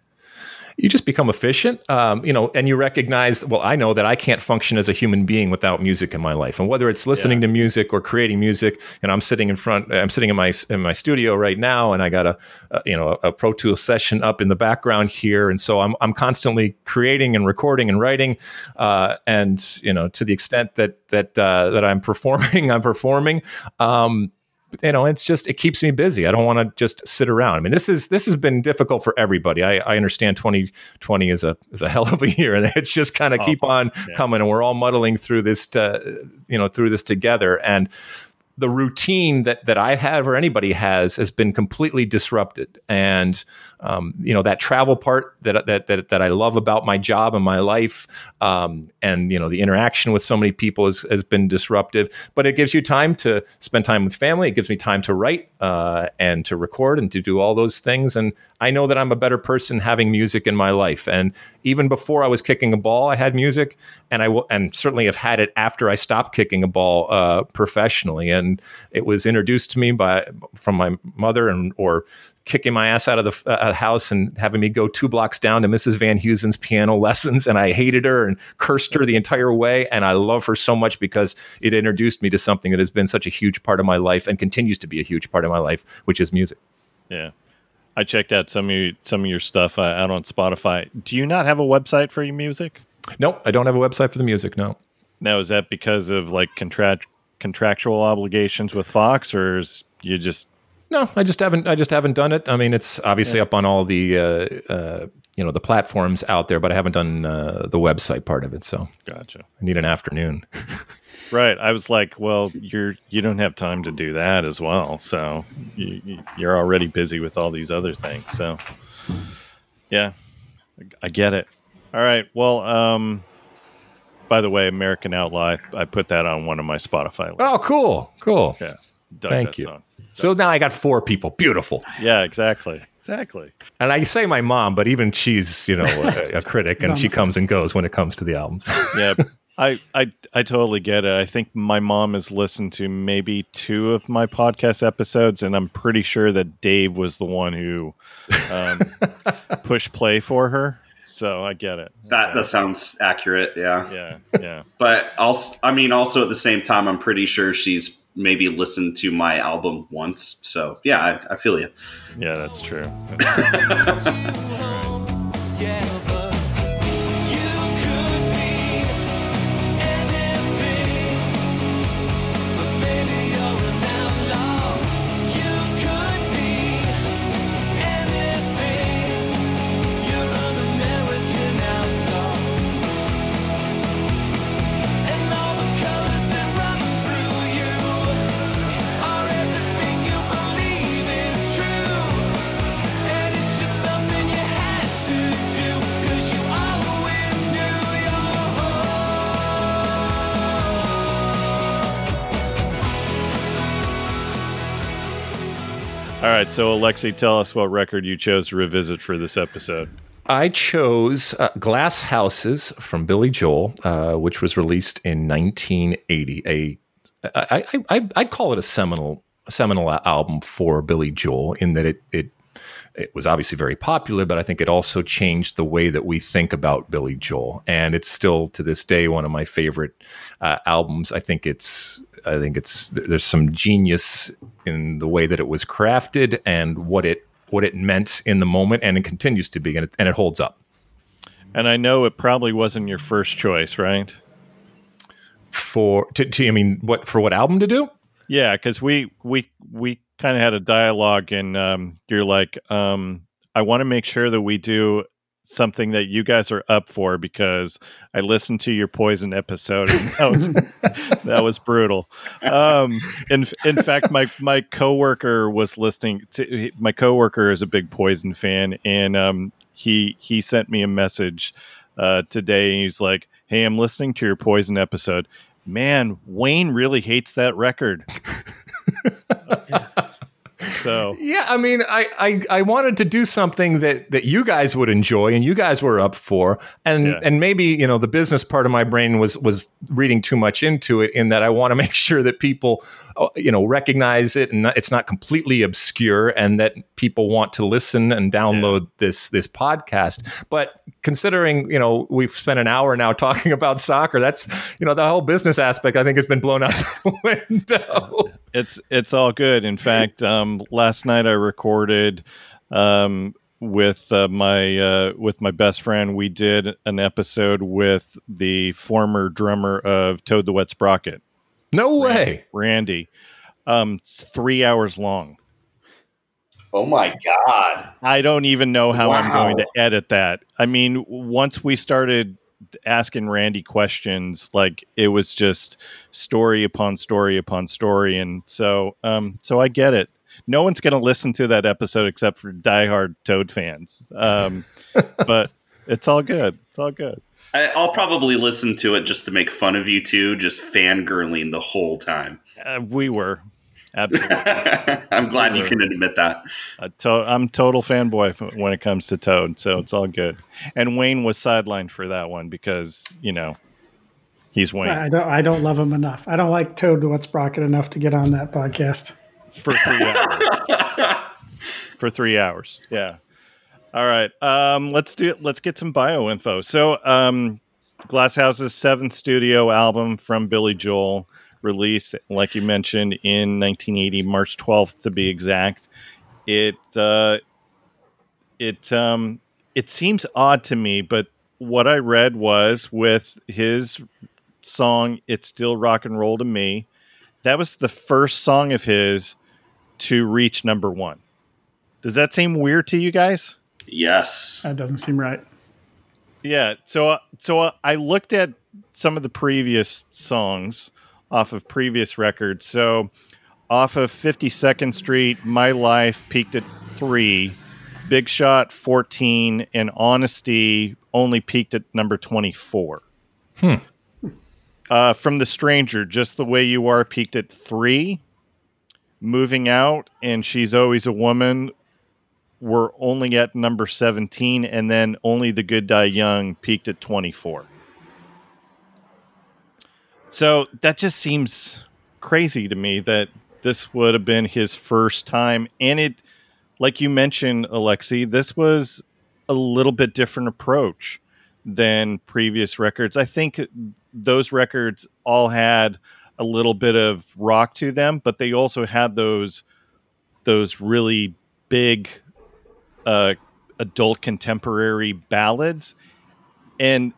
You just become efficient, um, you know, and you recognize, well, I know that I can't function as a human being without music in my life. And whether it's listening yeah. to music or creating music, and I'm sitting in front, I'm sitting in my in my studio right now, and I got a, a you know a Pro Tools session up in the background here, and so I'm I'm constantly creating and recording and writing, uh, and you know to the extent that that uh, that I'm performing, I'm performing. Um, you know, it's just it keeps me busy. I don't want to just sit around. I mean, this is this has been difficult for everybody. I, I understand 2020 is a is a hell of a year, and it's just kind of oh, keep on yeah. coming, and we're all muddling through this, to, you know, through this together. And the routine that that I have or anybody has has been completely disrupted, and um, you know that travel part that, that that that I love about my job and my life, um, and you know the interaction with so many people has, has been disruptive. But it gives you time to spend time with family. It gives me time to write uh, and to record and to do all those things. And I know that I'm a better person having music in my life. And even before I was kicking a ball, I had music, and I w- and certainly have had it after I stopped kicking a ball uh, professionally. And it was introduced to me by from my mother and or kicking my ass out of the uh, house and having me go two blocks down to Mrs. Van Heusen's piano lessons. And I hated her and cursed her the entire way. And I love her so much because it introduced me to something that has been such a huge part of my life and continues to be a huge part of my life, which is music. Yeah. I checked out some of your, some of your stuff uh, out on Spotify. Do you not have a website for your music? Nope, I don't have a website for the music. No. Now, is that because of like contract contractual obligations with Fox, or is you just no, I just haven't. I just haven't done it. I mean, it's obviously yeah. up on all the uh, uh, you know the platforms out there, but I haven't done uh, the website part of it. So gotcha. I need an afternoon. right. I was like, well, you're you don't have time to do that as well. So you, you're already busy with all these other things. So yeah, I get it. All right. Well, um, by the way, American Outlaw, I, I put that on one of my Spotify lists. Oh, cool, cool. Yeah. Dug Thank you. song. So now I got four people. Beautiful. Yeah, exactly. Exactly. And I say my mom, but even she's, you know, a, a critic and she comes and goes when it comes to the albums. Yeah. I, I I totally get it. I think my mom has listened to maybe two of my podcast episodes, and I'm pretty sure that Dave was the one who um, pushed play for her. So I get it. That that sounds accurate. Yeah. Yeah, yeah. But also, I mean, also at the same time, I'm pretty sure she's maybe listened to my album once. So yeah, I, I feel you. Yeah, that's true. Yeah, but right, so Alexi, tell us what record you chose to revisit for this episode. I chose uh, Glass Houses from Billy Joel, uh, which was released in 1980. A, I, I, I, I'd call it a seminal seminal album for Billy Joel in that it, it it was obviously very popular, but I think it also changed the way that we think about Billy Joel, and it's still to this day one of my favorite uh, albums. I think it's I think it's there's some genius in the way that it was crafted and what it what it meant in the moment, and it continues to be, and it, and it holds up. And I know it probably wasn't your first choice, right? For to, to I mean, what for what album to do? Yeah, because we we we kind of had a dialogue, and um, you're like, um, I want to make sure that we do something that you guys are up for because I listened to your poison episode. And that, was, that was brutal. Um, in in fact, my my coworker was listening. To, my coworker is a big poison fan, and um, he he sent me a message uh, today. And he's like, "Hey, I'm listening to your poison episode." Man, Wayne really hates that record. so Yeah, I mean, I, I I wanted to do something that that you guys would enjoy and you guys were up for, and Yeah. and maybe you know the business part of my brain was was reading too much into it. In that I want to make sure that people, uh, you know, recognize it and not, it's not completely obscure, and that people want to listen and download this this podcast. But considering you know we've spent an hour now talking about soccer, that's you know the whole business aspect I think has been blown out the window. It's it's all good. In fact, um, last night I recorded um, with uh, my uh, with my best friend. We did an episode with the former drummer of Toad the Wet Sprocket, No way. Randy. Um, three hours long. Oh my god! I don't even know how I'm going to edit that. I mean, once we started asking Randy questions, like it was just story upon story upon story, and so, um, so I get it. No one's going to listen to that episode except for diehard Toad fans, um, but it's all good. It's all good. I, I'll probably listen to it just to make fun of you two, just fangirling the whole time. Uh, we were absolutely. I'm glad you can admit that. To- I'm total fanboy when it comes to Toad, so it's all good. And Wayne was sidelined for that one because you know he's Wayne I don't. I don't love him enough. I don't like Toad the Wet Sprocket enough to get on that podcast. for three hours. for three hours, yeah. All right, um, let's do. Let's get some bio info. So, um, Glass Houses seventh studio album from Billy Joel, released, like you mentioned, in 1980, March 12th to be exact. It uh, it um, it seems odd to me, but what I read was with his song "It's Still Rock and Roll to Me." That was the first song of his to reach number one. Does that seem weird to you guys? Yes. That doesn't seem right. Yeah. So so I looked at some of the previous songs off of previous records. So off of 52nd Street, My Life peaked at three. Big Shot 14, and Honesty only peaked at number 24. Uh, from The Stranger, Just the Way You Are peaked at three. Moving Out and She's Always a Woman were only at number 17, and then Only the Good Die Young peaked at 24. So that just seems crazy to me that this would have been his first time. And it, like you mentioned, Alexi, this was a little bit different approach than previous records. I think those records all had a little bit of rock to them, but they also had those those really big uh, adult contemporary ballads. And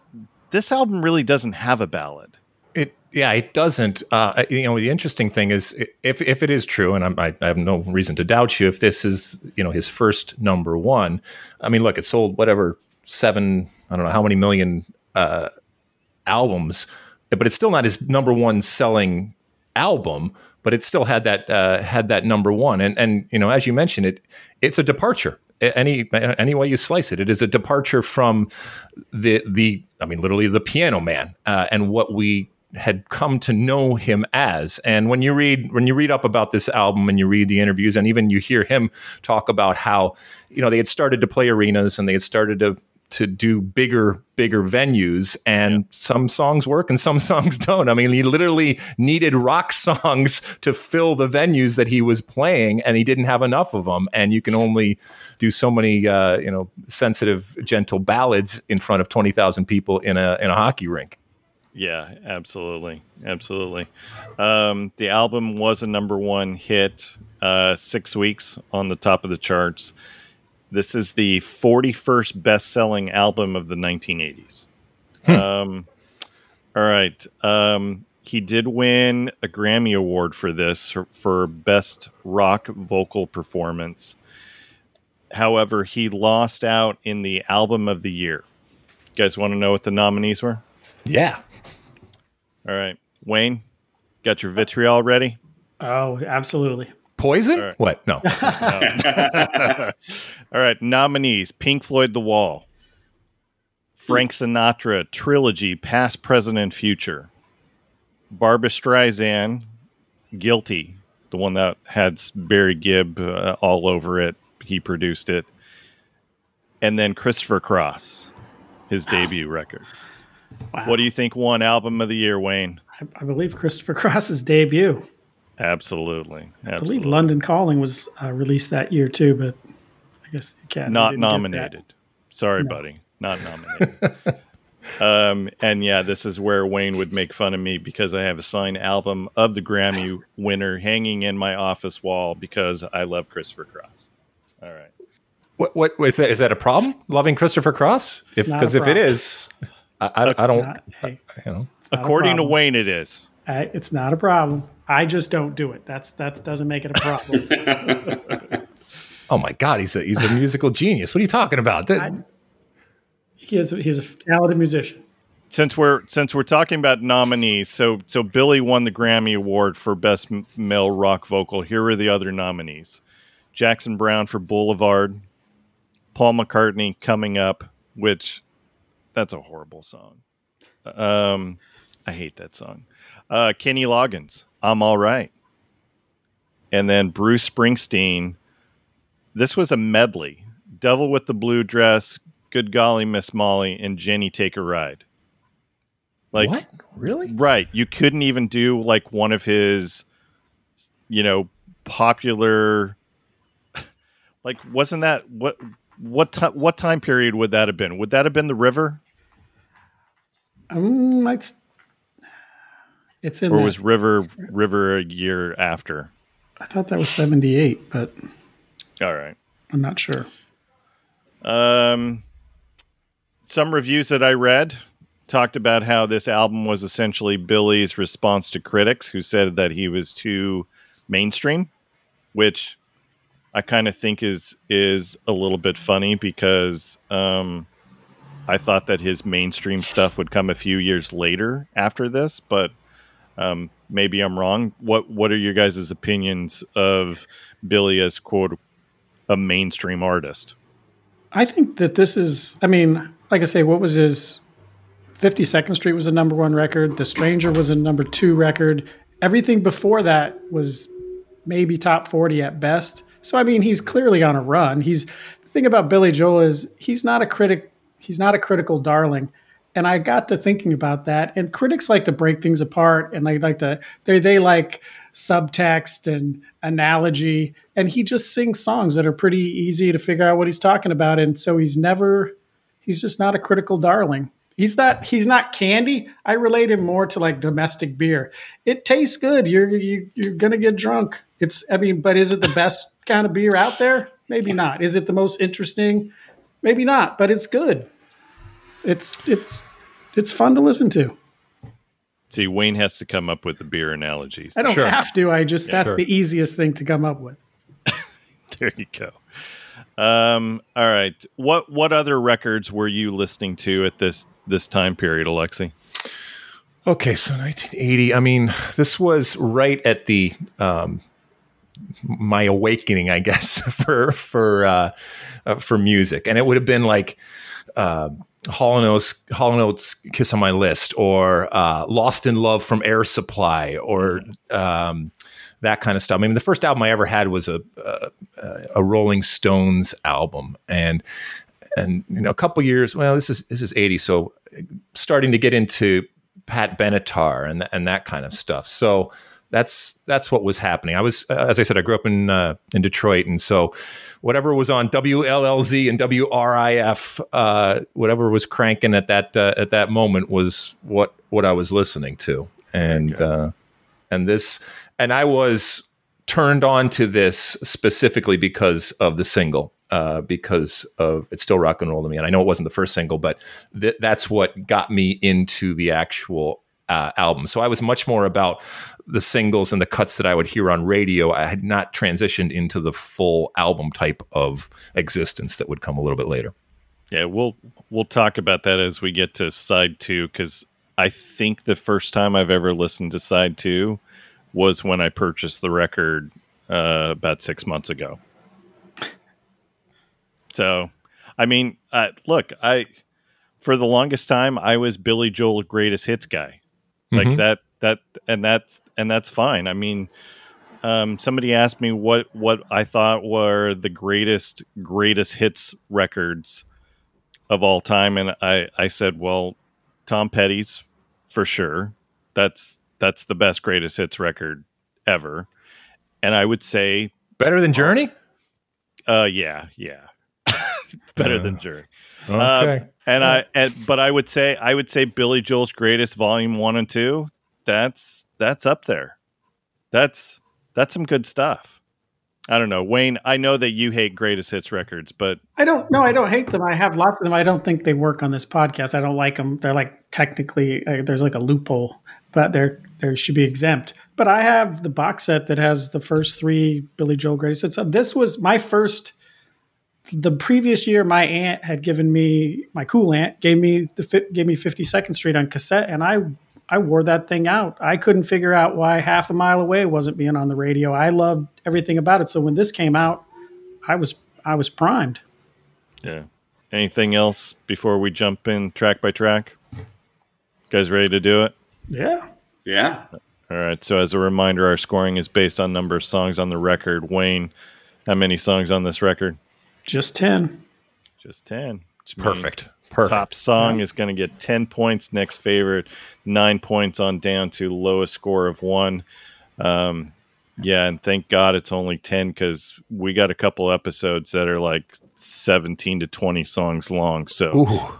this album really doesn't have a ballad. Yeah, it doesn't. Uh, you know, the interesting thing is if if it is true, and I, I have no reason to doubt you, if this is you know his first number one. I mean, look, it sold whatever seven, I don't know how many million uh, albums, but it's still not his number one selling album. But it still had that uh, had that number one, and and you know, as you mentioned, it it's a departure any any way you slice it, it is a departure from the the I mean literally the Piano Man uh, and what we had come to know him as. And when you read when you read up about this album and you read the interviews and even you hear him talk about how you know they had started to play arenas and they had started to to do bigger bigger venues and some songs work and some songs don't. I mean he literally needed rock songs to fill the venues that he was playing and he didn't have enough of them and you can only do so many uh, you know sensitive gentle ballads in front of 20,000 people in a in a hockey rink Yeah, absolutely, absolutely. Um, the album was a number one hit, uh, six weeks on the top of the charts. This is the 41st best-selling album of the 1980s. Um, all right. Um, he did win a Grammy Award for this for, for best rock vocal performance. However, he lost out in the album of the year. You guys want to know what the nominees were? yeah All right, Wayne, got your vitriol ready? Oh, absolutely. poison All right. what no All right, nominees: Pink Floyd, The Wall, Frank Sinatra, Trilogy, Past, Present, and Future, Barbra Streisand, Guilty, the one that had Barry Gibb uh, all over it. He produced it, and then Christopher Cross, his debut record. Wow. What do you think won album of the year, Wayne? I, I believe Christopher Cross's debut. Absolutely, I believe. London Calling was uh, released that year too, but I guess the Academy not didn't nominated. Sorry, buddy, not nominated. um, and yeah, this is where Wayne would make fun of me because I have a signed album of the Grammy winner hanging in my office wall because I love Christopher Cross. All right. what, what is that is that a problem loving christopher cross if because if it problem. is I, I, I don't Not- hey, you know it's not a According to. Wayne, it is. I, it's not a problem. I just don't do it. That's that doesn't make it a problem. Oh my God, he's a he's a musical genius. What are you talking about? That- he is he's a talented musician. Since we're since we're talking about nominees, so so Billy won the Grammy Award for Best Male Rock Vocal. Here are the other nominees: Jackson Browne for Boulevard, Paul McCartney coming up, which that's a horrible song. Um, I hate that song. Uh, Kenny Loggins, I'm all right, and then Bruce Springsteen. This was a medley: "Devil with the Blue Dress," "Good Golly Miss Molly," and "Jenny Take a Ride." Like what really? Right. You couldn't even do like one of his, you know, popular. Like, wasn't that what? What time? What time period would that have been? Would that have been the river, Um, it's it's in. or that- was river river a year after? I thought that was seventy eight, but All right. I'm not sure. Um, some reviews that I read talked about how this album was essentially Billy's response to critics who said that he was too mainstream, which I kind of think is is a little bit funny because um, I thought that his mainstream stuff would come a few years later after this, but um, maybe I'm wrong. What What are your guys' opinions of Billy as quote a mainstream artist? I think that this is. I mean, like I say, what was his? Fifty Second Street was a number one record. The Stranger was a number two record. Everything before that was maybe top forty at best. So I mean, he's clearly on a run. He's the thing about Billy Joel is he's not a critic. He's not a critical darling. And I got to thinking about that. And critics like to break things apart, and they like to they they like subtext and analogy. And he just sings songs that are pretty easy to figure out what he's talking about. And so he's never he's just not a critical darling. He's not he's not candy. I relate him more to like domestic beer. It tastes good. You're you, you're gonna get drunk. It's I mean, but is it the best kind of beer out there? Maybe not. Is it the most interesting? Maybe not. But it's good. It's it's it's fun to listen to. See, Wayne has to come up with the beer analogies. I don't Sure. have to. I just that's Sure. the easiest thing to come up with. There you go. Um, all right. What what other records were you listening to at this this time period, Alexi? Okay, so 1980. I mean, this was right at the um, my awakening, I guess, for for uh, uh, for music, and it would have been like uh, Hall Oates, Hall Oates' "Kiss on My List" or uh, "Lost in Love" from Air Supply, or um, that kind of stuff. I mean, the first album I ever had was a a, a Rolling Stones album, and and you know, a couple years. Well, this is this is 80, so starting to get into Pat Benatar and and that kind of stuff. So that's that's what was happening. I was, uh, as I said, I grew up in uh, in Detroit, and so whatever was on WLLZ and WRIF, uh, whatever was cranking at that uh, at that moment was what what I was listening to, and uh, and this, and I was turned on to this specifically because of the single. Uh, because of it's still rock and roll to me, and I know it wasn't the first single, but th- that's what got me into the actual uh, album. So I was much more about the singles and the cuts that I would hear on radio. I had not transitioned into the full album type of existence that would come a little bit later. Yeah, we'll we'll talk about that as we get to side two because I think the first time I've ever listened to side two was when I purchased the record uh, about six months ago. So, I mean, uh, look, I for the longest time I was Billy Joel greatest hits guy, like Mhm. that that and that's and that's fine. I mean, um, somebody asked me what what I thought were the greatest greatest hits records of all time, and I I said, well, Tom Petty's for sure. That's that's the best greatest hits record ever, and I would say, Better than Journey? uh, yeah, yeah, better than Uh, Journey. Okay. Uh, and I and, but I would say I would say Billy Joel's greatest volume 1 and 2 that's that's up there. That's that's some good stuff. I don't know. Wayne, I know that you hate greatest hits records, but I don't. No, I don't hate them. I have lots of them. I don't think they work on this podcast. I don't like them. They're like technically uh, there's like a loophole, but they're they should be exempt. But I have the box set that has the first three Billy Joel greatest hits. This was my first. The previous year, my aunt had given me my cool aunt gave me the gave me Fifty Second Street on cassette, and I I wore that thing out. I couldn't figure out why half a mile away wasn't being on the radio. I loved everything about it. So when this came out, I was I was primed. yeah. Anything else before we jump in track by track? guys ready to do it? Yeah. Yeah. All right. So as a reminder, our scoring is based on number of songs on the record. Wayne, how many songs on this record? Just 10. Just 10. which means Perfect. Perfect. Top song is going to get 10 points. Next favorite, nine points on down to lowest score of one. Um, yeah, and thank God it's only 10 because we got a couple episodes that are like 17 to 20 songs long. So, Ooh.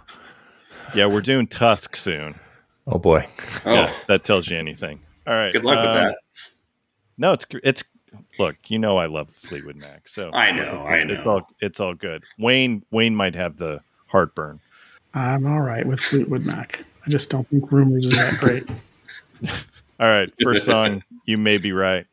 yeah, we're doing Tusk soon. Oh boy. Oh, Yeah, that tells you anything. All right. good luck with um, that. No, it's it's look. You know I love Fleetwood Mac, so I know, It's, I It's know. all it's all good. Wayne Wayne might have the heartburn. I'm all right with Fleetwood Mac. I just don't think Rumours is that great. All right, first song. you may be right.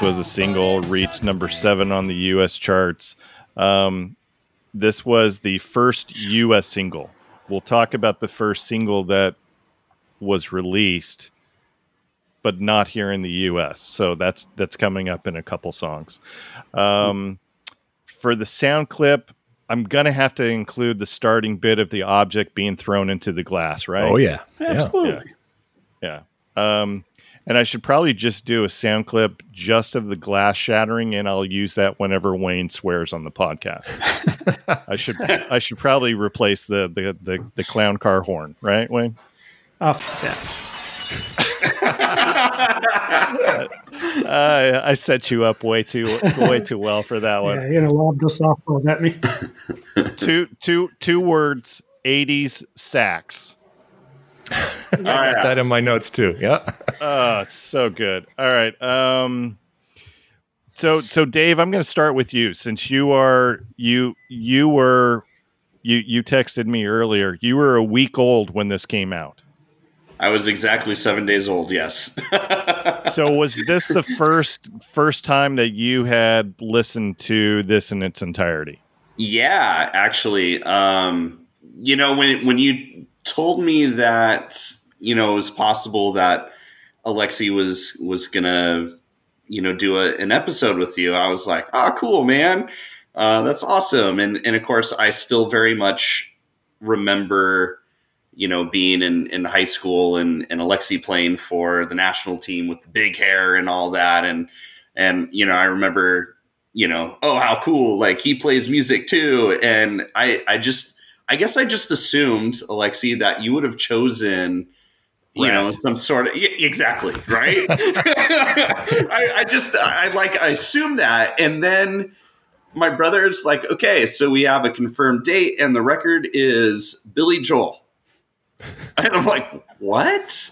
This was a single, reached number seven on the U.S. charts. Um, this was the first U.S. single. We'll talk about the first single that was released, but not here in the U.S. So that's that's coming up in a couple songs. Um, for the sound clip, I'm gonna have to include the starting bit of the object being thrown into the glass, right? Oh yeah, yeah. Absolutely. Yeah. Um, and I should probably just do a sound clip just of the glass shattering, and I'll use that whenever Wayne swears on the podcast. I should I should probably replace the the the, the clown car horn, right, Wayne? Oh, f- that. Uh, I set you up way too way too well for that one. Yeah, you're gonna lob the softballs at me. Two two two words. 80s sax. All right. That in my notes too. Yeah. Oh, it's so good. All right. Um so so Dave, I'm going to start with you since you are you you were you you texted me earlier. You were a week old when this came out. I was exactly seven days old. Yes. So was this the first first time that you had listened to this in its entirety? Yeah, actually, um, you know when when you told me that you know it was possible that Alexi was was gonna you know do a, an episode with you, I was like, oh, cool, man, uh, that's awesome. And and of course, I still very much remember you know being in in high school and and Alexi playing for the national team with the big hair and all that, and and you know I remember you know, oh how cool, like he plays music too. And I I just I guess I just assumed, Alexi, that you would have chosen you know some sort of exactly right? I, I just i like i assumed that and then my brother's like okay so we have a confirmed date and the record is billy joel. And i'm like what?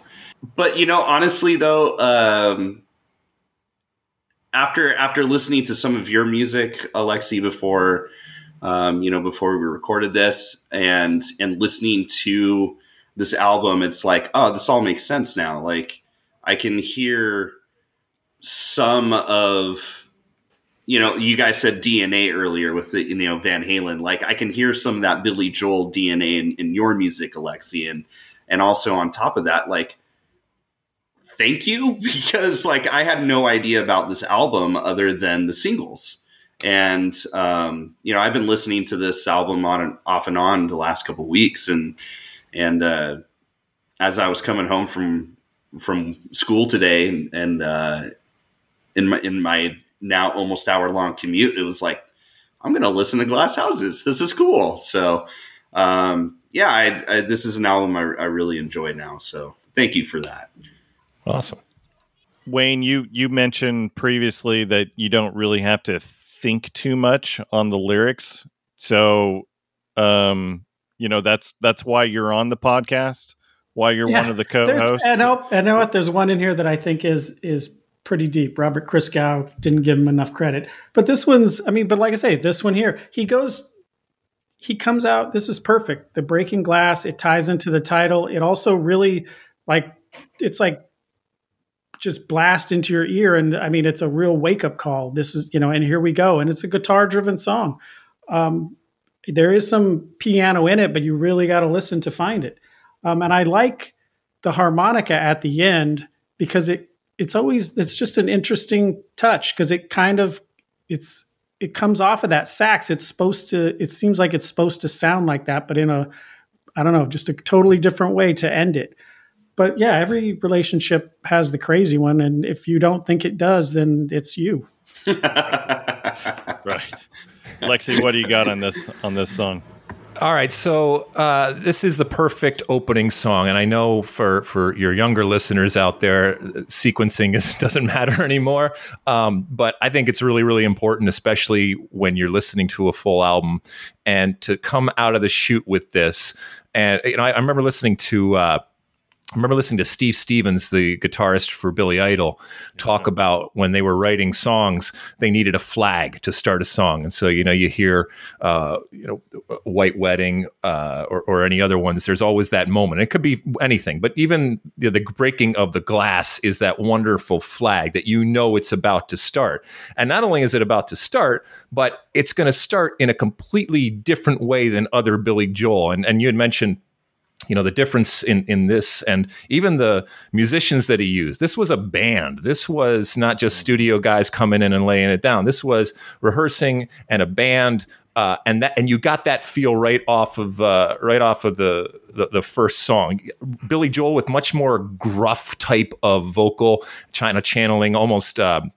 But you know honestly though um after after listening to some of your music alexi before um you know before we recorded this and and listening to this album it's like oh this all makes sense now. Like i can hear some of you know you guys said dna earlier with the you know van halen. Like i can hear some of that billy joel dna in, in your music alexi and and also on top of that like thank you because like i had no idea about this album other than the singles and um, you know i've been listening to this album on and off and on the last couple weeks and and uh, as I was coming home from from school today, and, and uh, in my in my now almost hour long commute, it was like I'm going to listen to Glass Houses. This is cool. So um, yeah, I, I, this is an album I, I really enjoy now. So thank you for that. Awesome. Wayne, you you mentioned previously that you don't really have to think too much on the lyrics. So um you know that's that's why you're on the podcast, why you're Yeah, one of the co-hosts. I know, I know what. There's one in here that I think is is pretty deep. Robert Christgau didn't give him enough credit, but this one's. I mean, but like I say, this one here, he goes, he comes out. This is perfect. The breaking glass. It ties into the title. It also really like it's like just blast into your ear, and I mean, it's a real wake up call. This is you know, and here we go, and it's a guitar driven song. Um, there is some piano in it, but you really got to listen to find it. Um, and I like the harmonica at the end because it it's always it's just an interesting touch because it kind of it's it comes off of that sax. It's supposed to it seems like it's supposed to sound like that, but in a I don't know, just a totally different way to end it. But yeah, every relationship has the crazy one, and if you don't think it does, then it's you. right. Lexi, what do you got on this on this song? All right, so uh, this is the perfect opening song, and I know for for your younger listeners out there, sequencing is, doesn't matter anymore. Um, but I think it's really really important, especially when you're listening to a full album, and to come out of the shoot with this. And you know, I, I remember listening to. Uh, I remember listening to Steve Stevens, the guitarist for Billy Idol, talk about when they were writing songs, they needed a flag to start a song, and so you know you hear, uh, you know, White Wedding uh, or, or any other ones. There's always that moment. It could be anything, but even you know, the breaking of the glass is that wonderful flag that you know it's about to start. And not only is it about to start, but it's going to start in a completely different way than other Billy Joel. And and you had mentioned you know the difference in in this and even the musicians that he used. This was a band. This was not just studio guys coming in and laying it down. This was rehearsing and a band uh, and that and you got that feel right off of uh, right off of the, the the first song. Billy joel with much more gruff type of vocal china channeling almost um,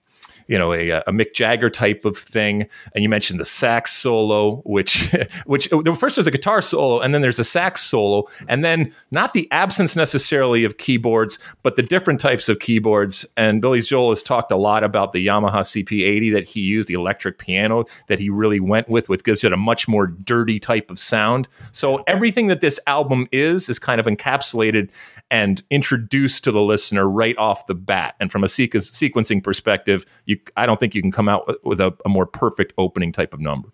you know a, uh, a Mick Jagger type of thing. And you mentioned the sax solo, which which oh, first there's a guitar solo, and then there's a sax solo, and then not the absence necessarily of keyboards, but the different types of keyboards. And Billy Joel has talked a lot about the Yamaha CP80 that he used, the electric piano that he really went with, which gives it a much more dirty type of sound. So everything that this album is is kind of encapsulated and introduced to the listener right off the bat. And from a sequ- sequencing perspective, you I don't think you can come out with, with a, a more perfect opening type of number.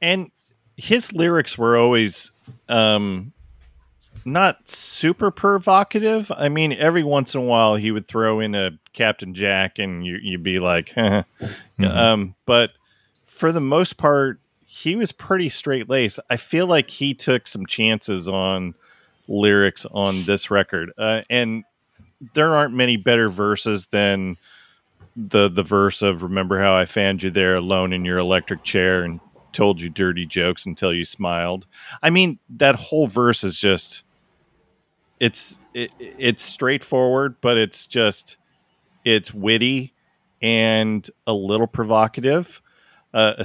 and his lyrics were always um not super provocative. I mean every once in a while he would throw in a captain jack and you, you'd be like um but for the most part he was pretty straight laced. I feel like he took some chances on lyrics on this record. Uh, and there aren't many better verses than the the verse of remember how I found you there alone in your electric chair and told you dirty jokes until you smiled. I mean, that whole verse is just it's it, it's straightforward, but it's just it's witty and a little provocative. Uh,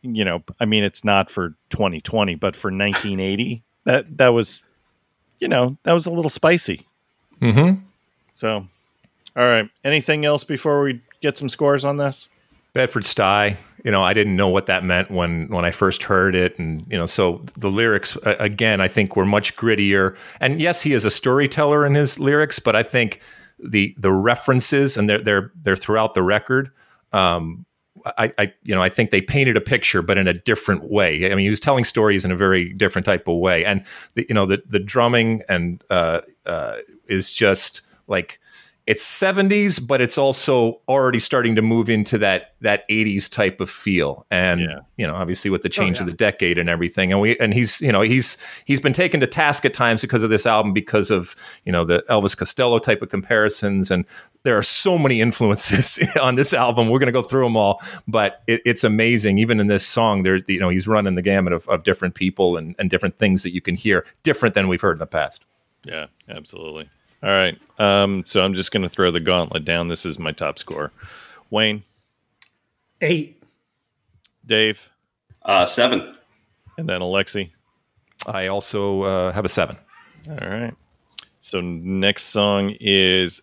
you know, I mean, it's not for 2020, but for 1980, that that was, you know, that was a little spicy. Mm-hmm. So, all right. Anything else before we get some scores on this? Bedford Stuy. you know, I didn't know what that meant when when I first heard it, and you know, so the lyrics again, I think were much grittier. And yes, he is a storyteller in his lyrics, but I think the the references and they're they're they're throughout the record. Um, I, I you know I think they painted a picture, but in a different way. I mean, he was telling stories in a very different type of way, and the, you know the the drumming and uh, uh, is just like it's 70s but it's also already starting to move into that that 80s type of feel and Yeah. you know obviously with the oh, change yeah. of the decade and everything and we and he's you know he's he's been taken to task at times because of this album because of you know the Elvis Costello type of comparisons and there are so many influences on this album we're going to go through them all but it, it's amazing even in this song there's you know he's running the gamut of, of different people and, and different things that you can hear different than we've heard in the past Yeah, absolutely. All right. Um, so I'm just going to throw the gauntlet down. This is my top score. Wayne, Eight. Dave, Uh, seven. and then Alexi. I also uh, have a seven All right. So next song is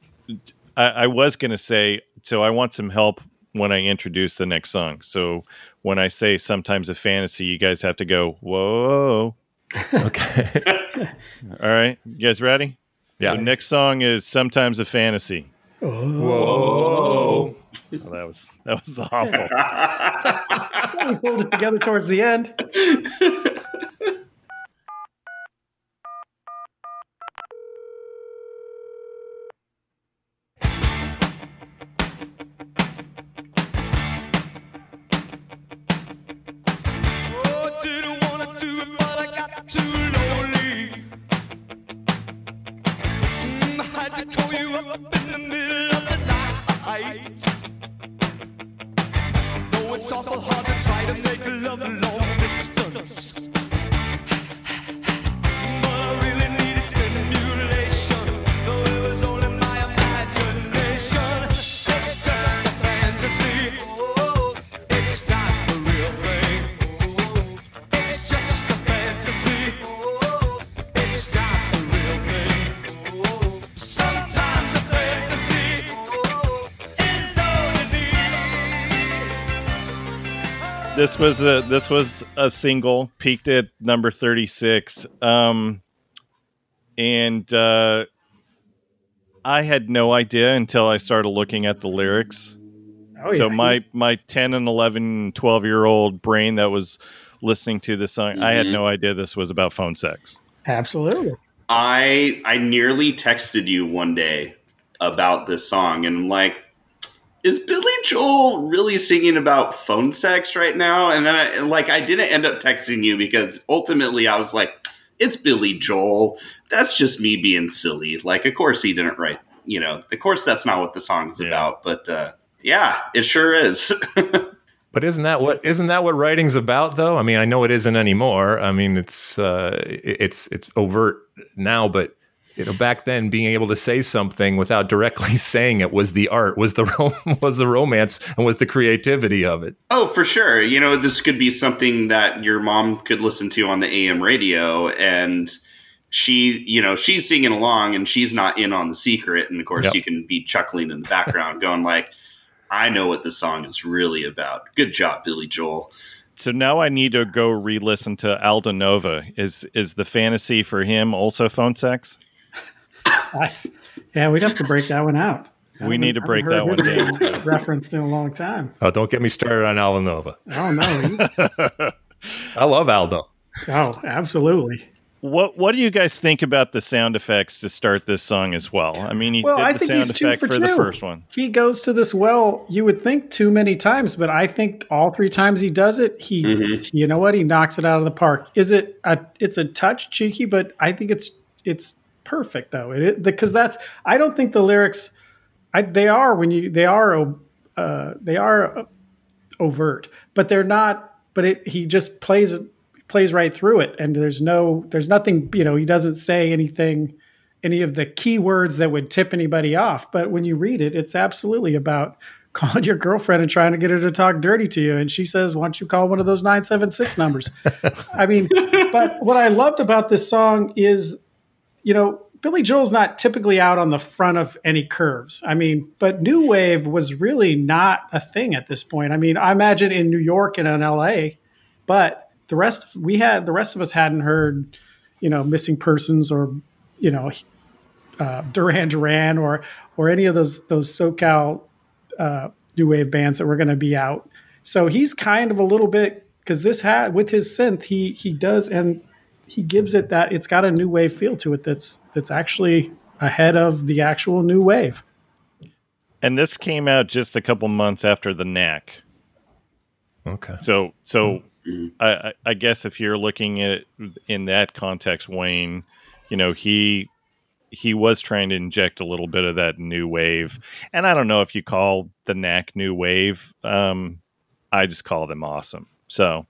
I, I was going to say so I want some help when I introduce the next song. So when I say sometimes a fantasy, you guys have to go whoa. okay All right, you guys ready? Yeah. So next song is sometimes a fantasy. Oh. whoa Well, that was that was awful. We pulled it together towards the end. this was a this was a single peaked at number 36 um and uh I had no idea until I started looking at the lyrics. Oh, so yeah, my my 10 and 11 12 year old brain that was listening to this song i had Mhm. no idea this was about phone sex absolutely. I I nearly texted you one day about this song and like is Billy Joel really singing about phone sex right now? And then I like I didn't end up texting you because ultimately I was like it's Billy Joel. That's just me being silly. Like of course he didn't write, you know. Of course that's not what the song's Yeah. about, but uh yeah, it sure is. But isn't that what isn't that what writing's about though? I mean, I know it isn't anymore. I mean, it's uh, it's it's overt now, but you know, back then, being able to say something without directly saying it was the art, was the rom- was the romance, and was the creativity of it. Oh, for sure. You know, this could be something that your mom could listen to on the AM radio and she, you know, she's singing along and she's not in on the secret and of course Yep. you can be chuckling in the background going like I know what this song is really about. Good job, Billy Joel. so now i need to go re-listen to aldo nova is is the fantasy for him also phone sex That's, yeah, we'd have to break that one out. I We need to break that one his down, referenced in a long time. Oh, don't get me started on Aldo Oh no! I love Aldo. oh, absolutely. what what do you guys think about the sound effects to start this song as well i mean he Well, did I the think sound he's two effect for for, two. the first one He goes to this well. You would think too many times, but I think all three times he does it, he, Mhm. you know what, he knocks it out of the park. Is it a? It's a touch cheeky, but I think it's it's perfect though. It because that's. I don't think the lyrics. I, they are when you they are uh, they are uh, overt, but they're not. But it he just plays plays right through it, and there's no there's nothing you know he doesn't say anything any of the key words that would tip anybody off. But when you read it, it's absolutely about calling your girlfriend and trying to get her to talk dirty to you. And she says, Why don't you call one of those 976 numbers? I mean, but what I loved about this song is, you know, Billy Joel's not typically out on the front of any curves. I mean, but New Wave was really not a thing at this point. I mean, I imagine in New York and in LA, but the rest we had the rest of us hadn't heard, you know, missing persons or, you know, uh, Duran Duran or or any of those those SoCal uh, new wave bands that were going to be out. So he's kind of a little bit because this had with his synth he he does and he gives it that it's got a new wave feel to it that's that's actually ahead of the actual new wave. and this came out just a couple months after the knack Okay. So, so I, I- I guess if you're looking at it in that context, Wayne, you know, he he was trying to inject a little bit of that new wave, and I don't know if you call the Knack new wave. Um, I just call them awesome. So,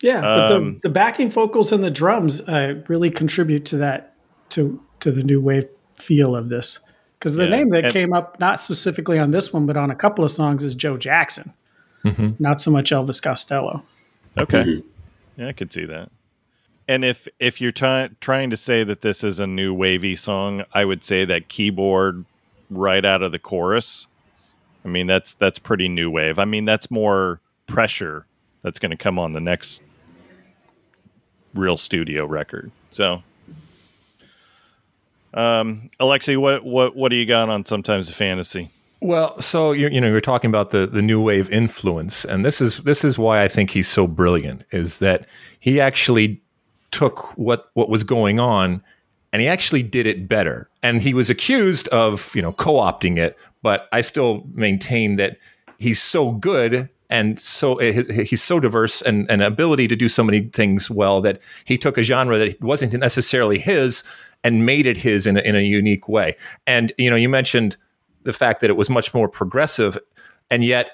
Yeah, but Um, the, the backing vocals and the drums uh, really contribute to that to to the new wave feel of this. Because the Yeah, name that and- came up not specifically on this one, but on a couple of songs is Joe Jackson, not so much Elvis Costello. okay, yeah, I could see that. And if if you're trying trying to say that this is a new wavy song, I would say that keyboard right out of the chorus. I mean, that's that's pretty new wave. I mean, that's more pressure that's going to come on the next real studio record. So, um, Alexi, what what what do you got on sometimes a fantasy? Well, so you you know you're talking about the the new wave influence, and this is this is why I think he's so brilliant. Is that he actually took what what was going on, and he actually did it better. And he was accused of you know co-opting it, but I still maintain that he's so good and so his, he's so diverse and an ability to do so many things well that he took a genre that wasn't necessarily his and made it his in a, in a unique way. And you know, you mentioned the fact that it was much more progressive, and yet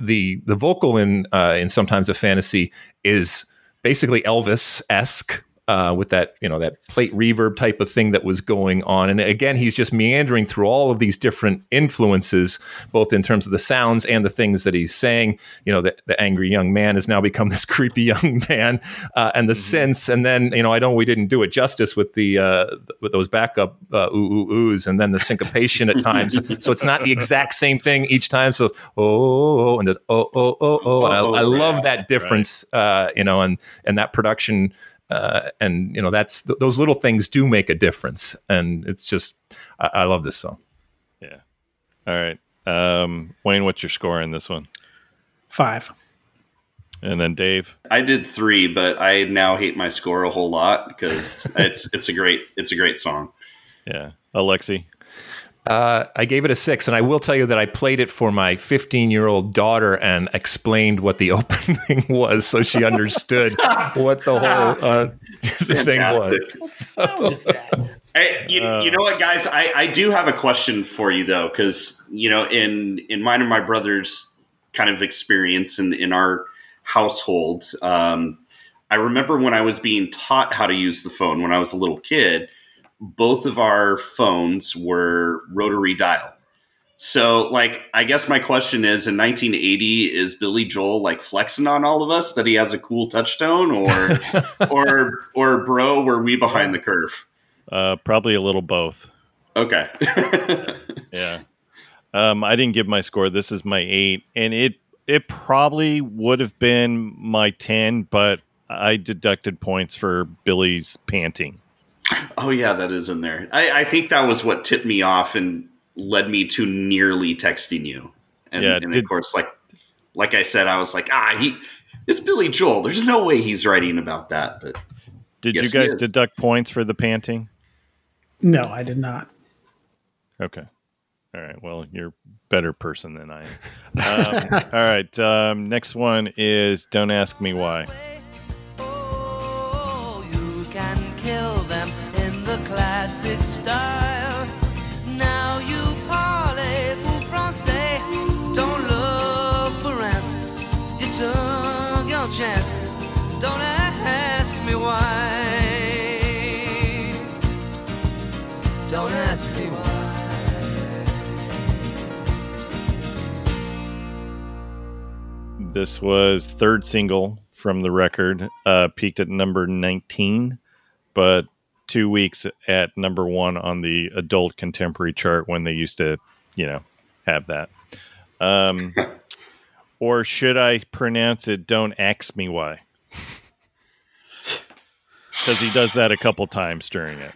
the the vocal in uh, in sometimes a fantasy is basically Elvis esque. Uh, with that, you know, that plate reverb type of thing that was going on, and again, he's just meandering through all of these different influences, both in terms of the sounds and the things that he's saying. You know, the, the angry young man has now become this creepy young man, uh, and the synths, and then you know, I know we didn't do it justice with the uh, with those backup uh, ooh ooh oohs, and then the syncopation at times. so it's not the exact same thing each time. So oh, oh, oh, and there's oh oh oh oh, and I, I love that difference, uh, you know, and and that production uh, and you know that's th- those little things do make a difference, and it's just I, I love this song. Yeah. All right. Um, Wayne, what's your score in this one? Five. And then Dave. I did three, but I now hate my score a whole lot because it's it's a great it's a great song. Yeah. Alexi. Uh, I gave it a six, and I will tell you that I played it for my 15 year old daughter and explained what the opening was, so she understood what the whole uh, thing was. What is that? You, you know what, guys? I, I do have a question for you though, because you know, in in mine and my brother's kind of experience in in our household, um, I remember when I was being taught how to use the phone when I was a little kid. Both of our phones were rotary dial. So, like, I guess my question is: In 1980, is Billy Joel like flexing on all of us that he has a cool touch tone, or, or, or, bro, were we behind the curve? Uh, probably a little both. Okay. Yeah. Um, I didn't give my score. This is my eight, and it it probably would have been my ten, but I deducted points for Billy's panting. Oh yeah, that is in there. I, I think that was what tipped me off and led me to nearly texting you. And, Yeah, and did- of course, like like I said, I was like, ah, he it's Billy Joel. There's no way he's writing about that. But Did Yes, you guys deduct points for the panting? No, I did not. Okay. All right. Well, you're a better person than I am. Um, all right. Um, next one is Don't Ask Me Why. Classic style. Now you parlez-vous français. Don't look for answers. You took your chances. Don't ask me why. Don't ask me why. This was third single from the record, uh, peaked at number 19, but two weeks at number one on the adult contemporary chart when they used to, you know, have that. Um, or should I pronounce it? Don't ask me why. Because he does that a couple times during it.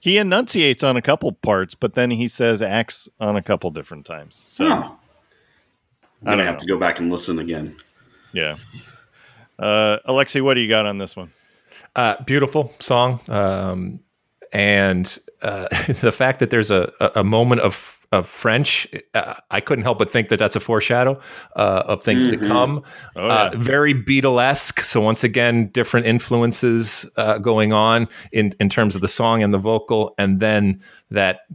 He enunciates on a couple parts, but then he says "ax" on a couple different times. So. oh, I'm gonna don't have know. to go back and listen again. Yeah. Uh, Alexi, what do you got on this one? Uh, beautiful song, um, and uh, the fact that there's a, a, moment of of French, uh, I couldn't help but think that that's a foreshadow uh, of things to come. Oh, uh, very Beatlesque. So once again, different influences uh, going on in in terms of the song and the vocal, and then that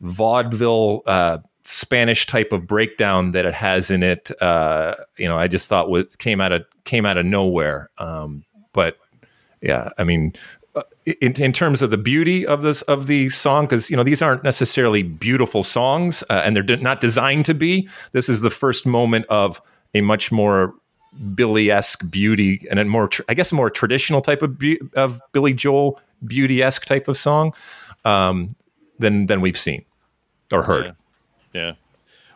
vaudeville. Uh, Spanish type of breakdown that it has in it, uh, you know, I just thought with came out of came out of nowhere. Um, but yeah, I mean, uh, in, in terms of the beauty of this of the song, because you know these aren't necessarily beautiful songs, uh, and they're de- not designed to be. This is the first moment of a much more Billy esque beauty and a more, tr- I guess, a more traditional type of be- of Billy Joel beauty esque type of song um, than than we've seen or heard. Yeah. Yeah.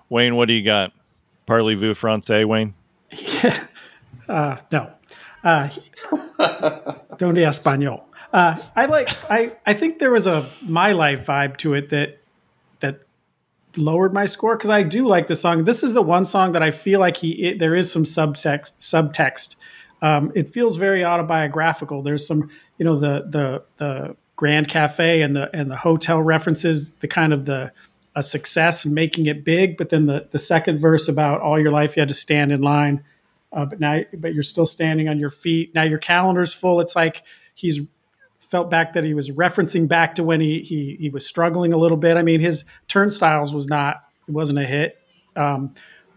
Wayne, what do you got? Parlez-vous français, Wayne? Yeah. No. Uh, don't español. Uh, I like. I I think there was a my life vibe to it that that lowered my score because I do like the song. This is the one song that I feel like he it, there is some subtext subtext. Um, it feels very autobiographical. There's some you know the the the Grand Cafe and the and the hotel references. The kind of the a success making it big, but then the the second verse about all your life you had to stand in line uh, but now but you're still standing on your feet. Now your calendar's full. It's like he's felt back that he was referencing back to when he he, he was struggling a little bit. I mean his turnstiles was not it wasn't a hit. Um,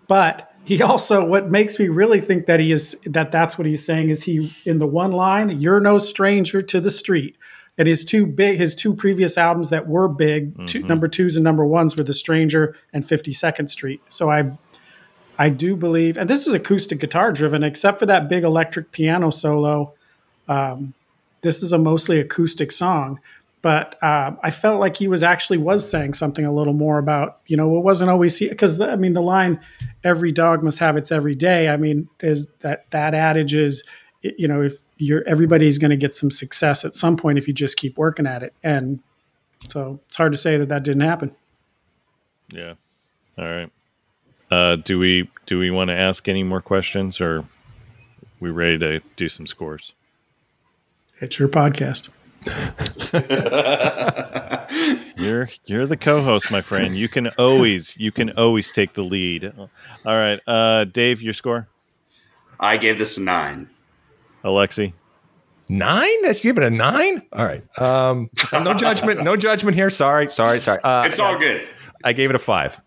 but he also what makes me really think that he is that that's what he's saying is he in the one line you're no stranger to the street. And his two big his two previous albums that were big two, number twos and number ones were the stranger and 52nd street. So i I do believe, and this is acoustic guitar driven, except for that big electric piano solo. Um, this is a mostly acoustic song, but uh, I felt like he was actually was saying something a little more about, you know, it wasn't always because I mean the line, "Every dog must have its every day." I mean, there's that that adage is you know, if you're everybody's going to get some success at some point if you just keep working at it. And so it's hard to say that that didn't happen. Yeah. All right. Uh, do we do we want to ask any more questions, or we ready to do some scores? It's your podcast. You're you're the co-host, my friend. You can always you can always take the lead. All right, uh, Dave, your score. I gave this a nine. Alexi, Nine? That's you give it a nine? All right. Um, no judgment. No judgment here. Sorry. Sorry. Sorry. Uh, It's all good. I gave it a five.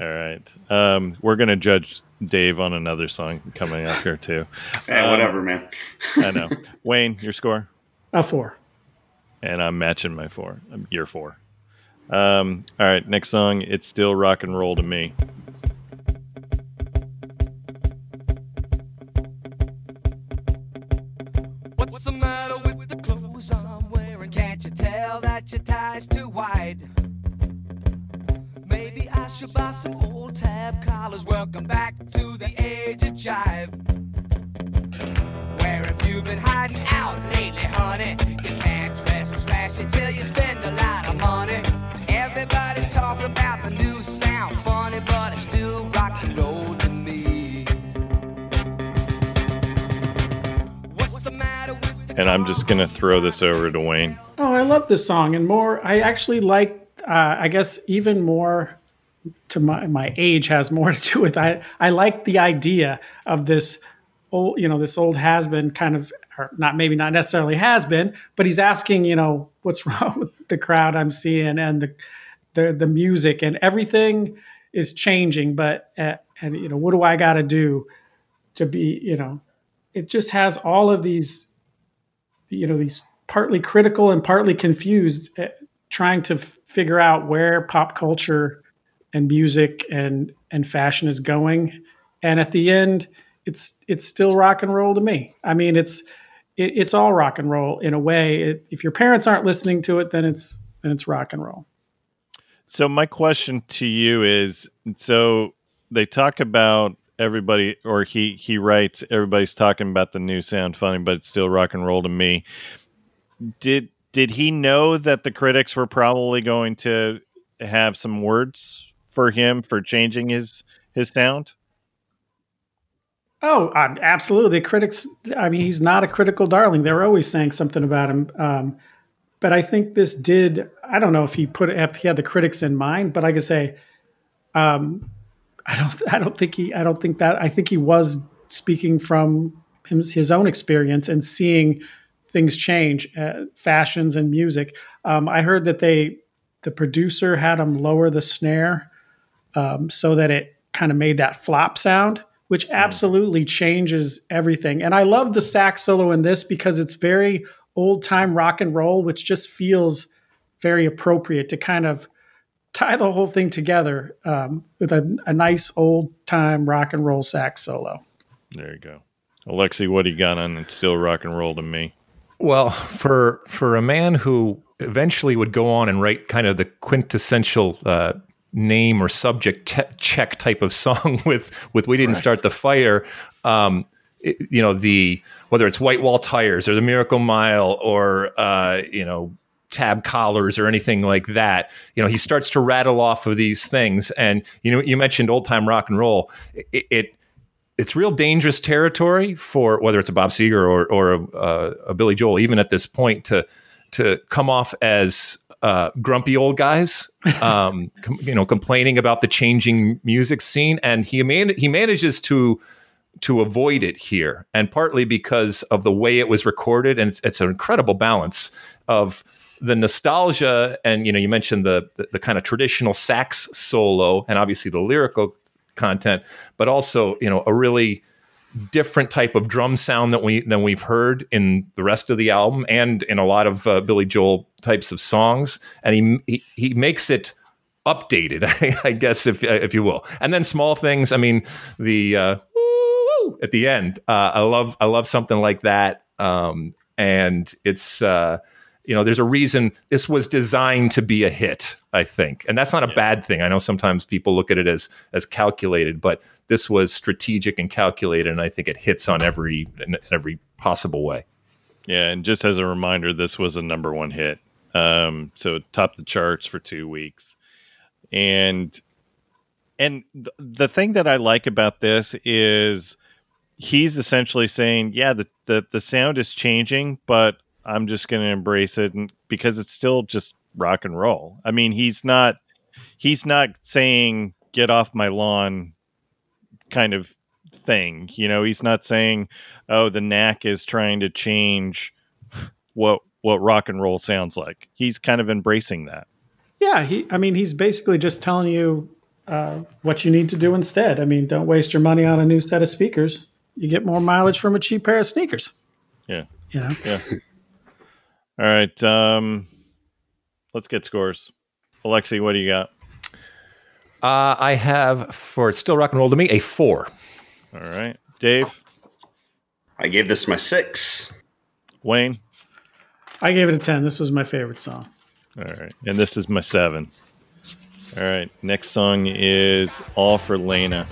All right. Um, we're gonna judge Dave on another song coming up here too. Eh, whatever, man. I know. Wayne, your score, A four. and I'm matching my four. Um, Your four. Um, all right, next song. It's still rock and roll to me. Tab collars. Welcome back to the age of jive. Where have you been hiding out lately, honey? You can't dress as flashy till you spend a lot of money. Everybody's talking about the new sound, funny, but it's still rock and roll to me. What's the matter with the And I'm just gonna throw this over to Wayne. Oh, I love this song, and more. I actually like. Uh, I guess even more to my my age has more to do with. I I like the idea of this old, you know, this old has been kind of, or not maybe not necessarily has been, but he's asking, you know, what's wrong with the crowd I'm seeing and the the the music and everything is changing, but uh, and you know, what do I got to do to be, you know, it just has all of these you know these partly critical and partly confused uh, trying to f- figure out where pop culture and music and and fashion is going. And at the end it's it's still rock and roll to me. I mean it's it, it's all rock and roll in a way. It, if your parents aren't listening to it then it's then it's rock and roll. So my question to you is: so they talk about everybody, or he he writes, everybody's talking about the new sound funny, but it's still rock and roll to me. Did did he know that the critics were probably going to have some words for him for changing his his sound? Oh, um, absolutely. The critics, I mean, he's not a critical darling. They're always saying something about him. Um, but I think this did, I don't know if he put, if he had the critics in mind, but I I say, um, I don't, I don't think he, I don't think that, I think he was speaking from him, his own experience and seeing things change, uh, fashions and music. Um, I heard that they, the producer had him lower the snare um, so that it kind of made that flop sound, which absolutely changes everything. And I love the sax solo in this because it's very old time rock and roll, which just feels very appropriate to kind of tie the whole thing together um, with a, a nice old time rock and roll sax solo. There you go, Alexi. What do you got on? It's still rock and roll to me. Well, for for a man who eventually would go on and write kind of the quintessential uh, name or subject te- check type of song with with "We Didn't Start the Fire," um, it- you know the whether it's White Wall Tires or the Miracle Mile or uh, you know tab collars or anything like that. You know, he starts to rattle off of these things, and you know, you mentioned old time rock and roll. It, it it's real dangerous territory for whether it's a Bob Seger or or a, uh, a Billy Joel, even at this point, to to come off as uh, grumpy old guys, um, com- you know, complaining about the changing music scene, and he man- he manages to to avoid it here, and partly because of the way it was recorded, and it's, it's an incredible balance of the nostalgia, and you know, you mentioned the, the the kind of traditional sax solo, and obviously the lyrical content, but also you know a really different type of drum sound that we than we've heard in the rest of the album and in a lot of uh, Billy Joel types of songs, and he he, he makes it updated, I guess if if you will. And then small things. I mean, the uh, at the end. Uh, I love I love something like that. Um, and it's uh, you know there's a reason this was designed to be a hit. I think, and that's not a bad thing. I know sometimes people look at it as as calculated, but this was strategic and calculated, and I think it hits on every every possible way. Yeah, and just as a reminder, this was a number one hit. Um, so it topped the charts for two weeks, and and th- the thing that I like about this is he's essentially saying, yeah, the the, the sound is changing, but I'm just going to embrace it, and because it's still just rock and roll. I mean, he's not he's not saying get off my lawn kind of thing. You know, he's not saying, "Oh, the knack is trying to change what what rock and roll sounds like." He's kind of embracing that. Yeah, he. I mean, he's basically just telling you uh, what you need to do instead. I mean, don't waste your money on a new set of speakers. You get more mileage from a cheap pair of sneakers. Yeah. You know. Yeah. All right. Um, let's get scores. Alexi, what do you got? Uh, I have for it's still rock and roll to me a four. All right, Dave, I gave this my six. Wayne. I gave it a ten. This was my favorite song. All right, and this is my seven. All right, next song is "All for Leyna."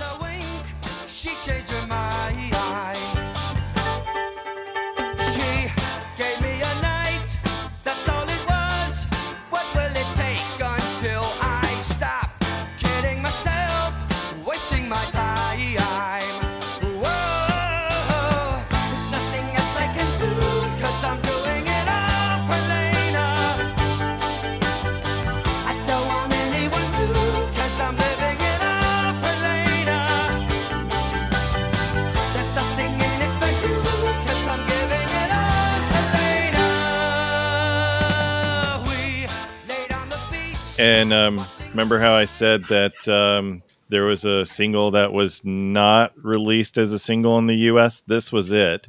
And um, remember how I said that um, there was a single that was not released as a single in the U.S. This was it.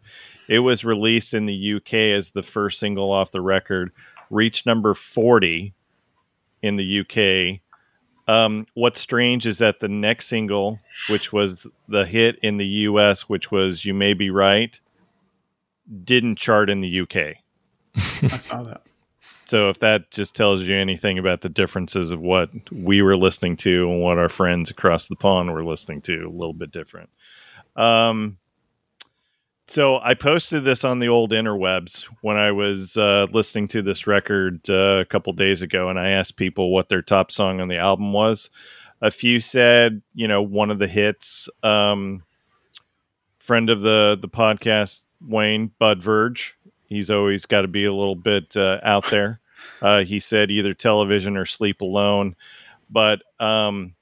It was released in the U.K. as the first single off the record, reached number forty in the U.K. Um, what's strange is that the next single, which was the hit in the U.S., which was "You May Be Right," didn't chart in the U.K. I saw that. So if that just tells you anything about the differences of what we were listening to and what our friends across the pond were listening to, a little bit different. Um, so I posted this on the old interwebs when I was uh, listening to this record uh, a couple days ago, and I asked people what their top song on the album was. A few said, you know, one of the hits. Um, friend of the the podcast, Wayne Bud Verge. He's always got to be a little bit uh, out there. Uh, he said either television or sleep alone. But um,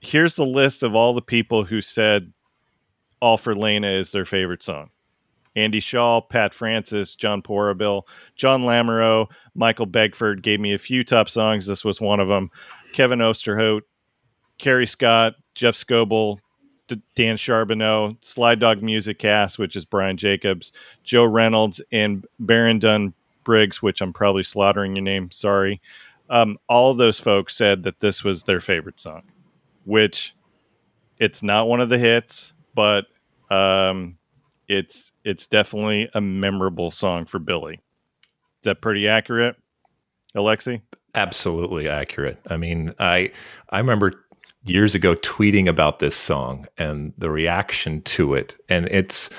here's the list of all the people who said All for Leyna is their favorite song. Andy Shaw, Pat Francis, John Porabill, John Lamoureux, Michael Begford gave me a few top songs. This was one of them. Kevin Osterhout, Kerry Scott, Jeff Scoble, Dan Charbonneau, Slide Dog Music Cast, which is Brian Jacobs, Joe Reynolds, and Baron Dunn Briggs, which I'm probably slaughtering your name. Sorry. Um, all those folks said that this was their favorite song, which it's not one of the hits, but um, it's it's definitely a memorable song for Billy. Is that pretty accurate, Alexi? Absolutely accurate. I mean, I I remember years ago tweeting about this song and the reaction to it, and it's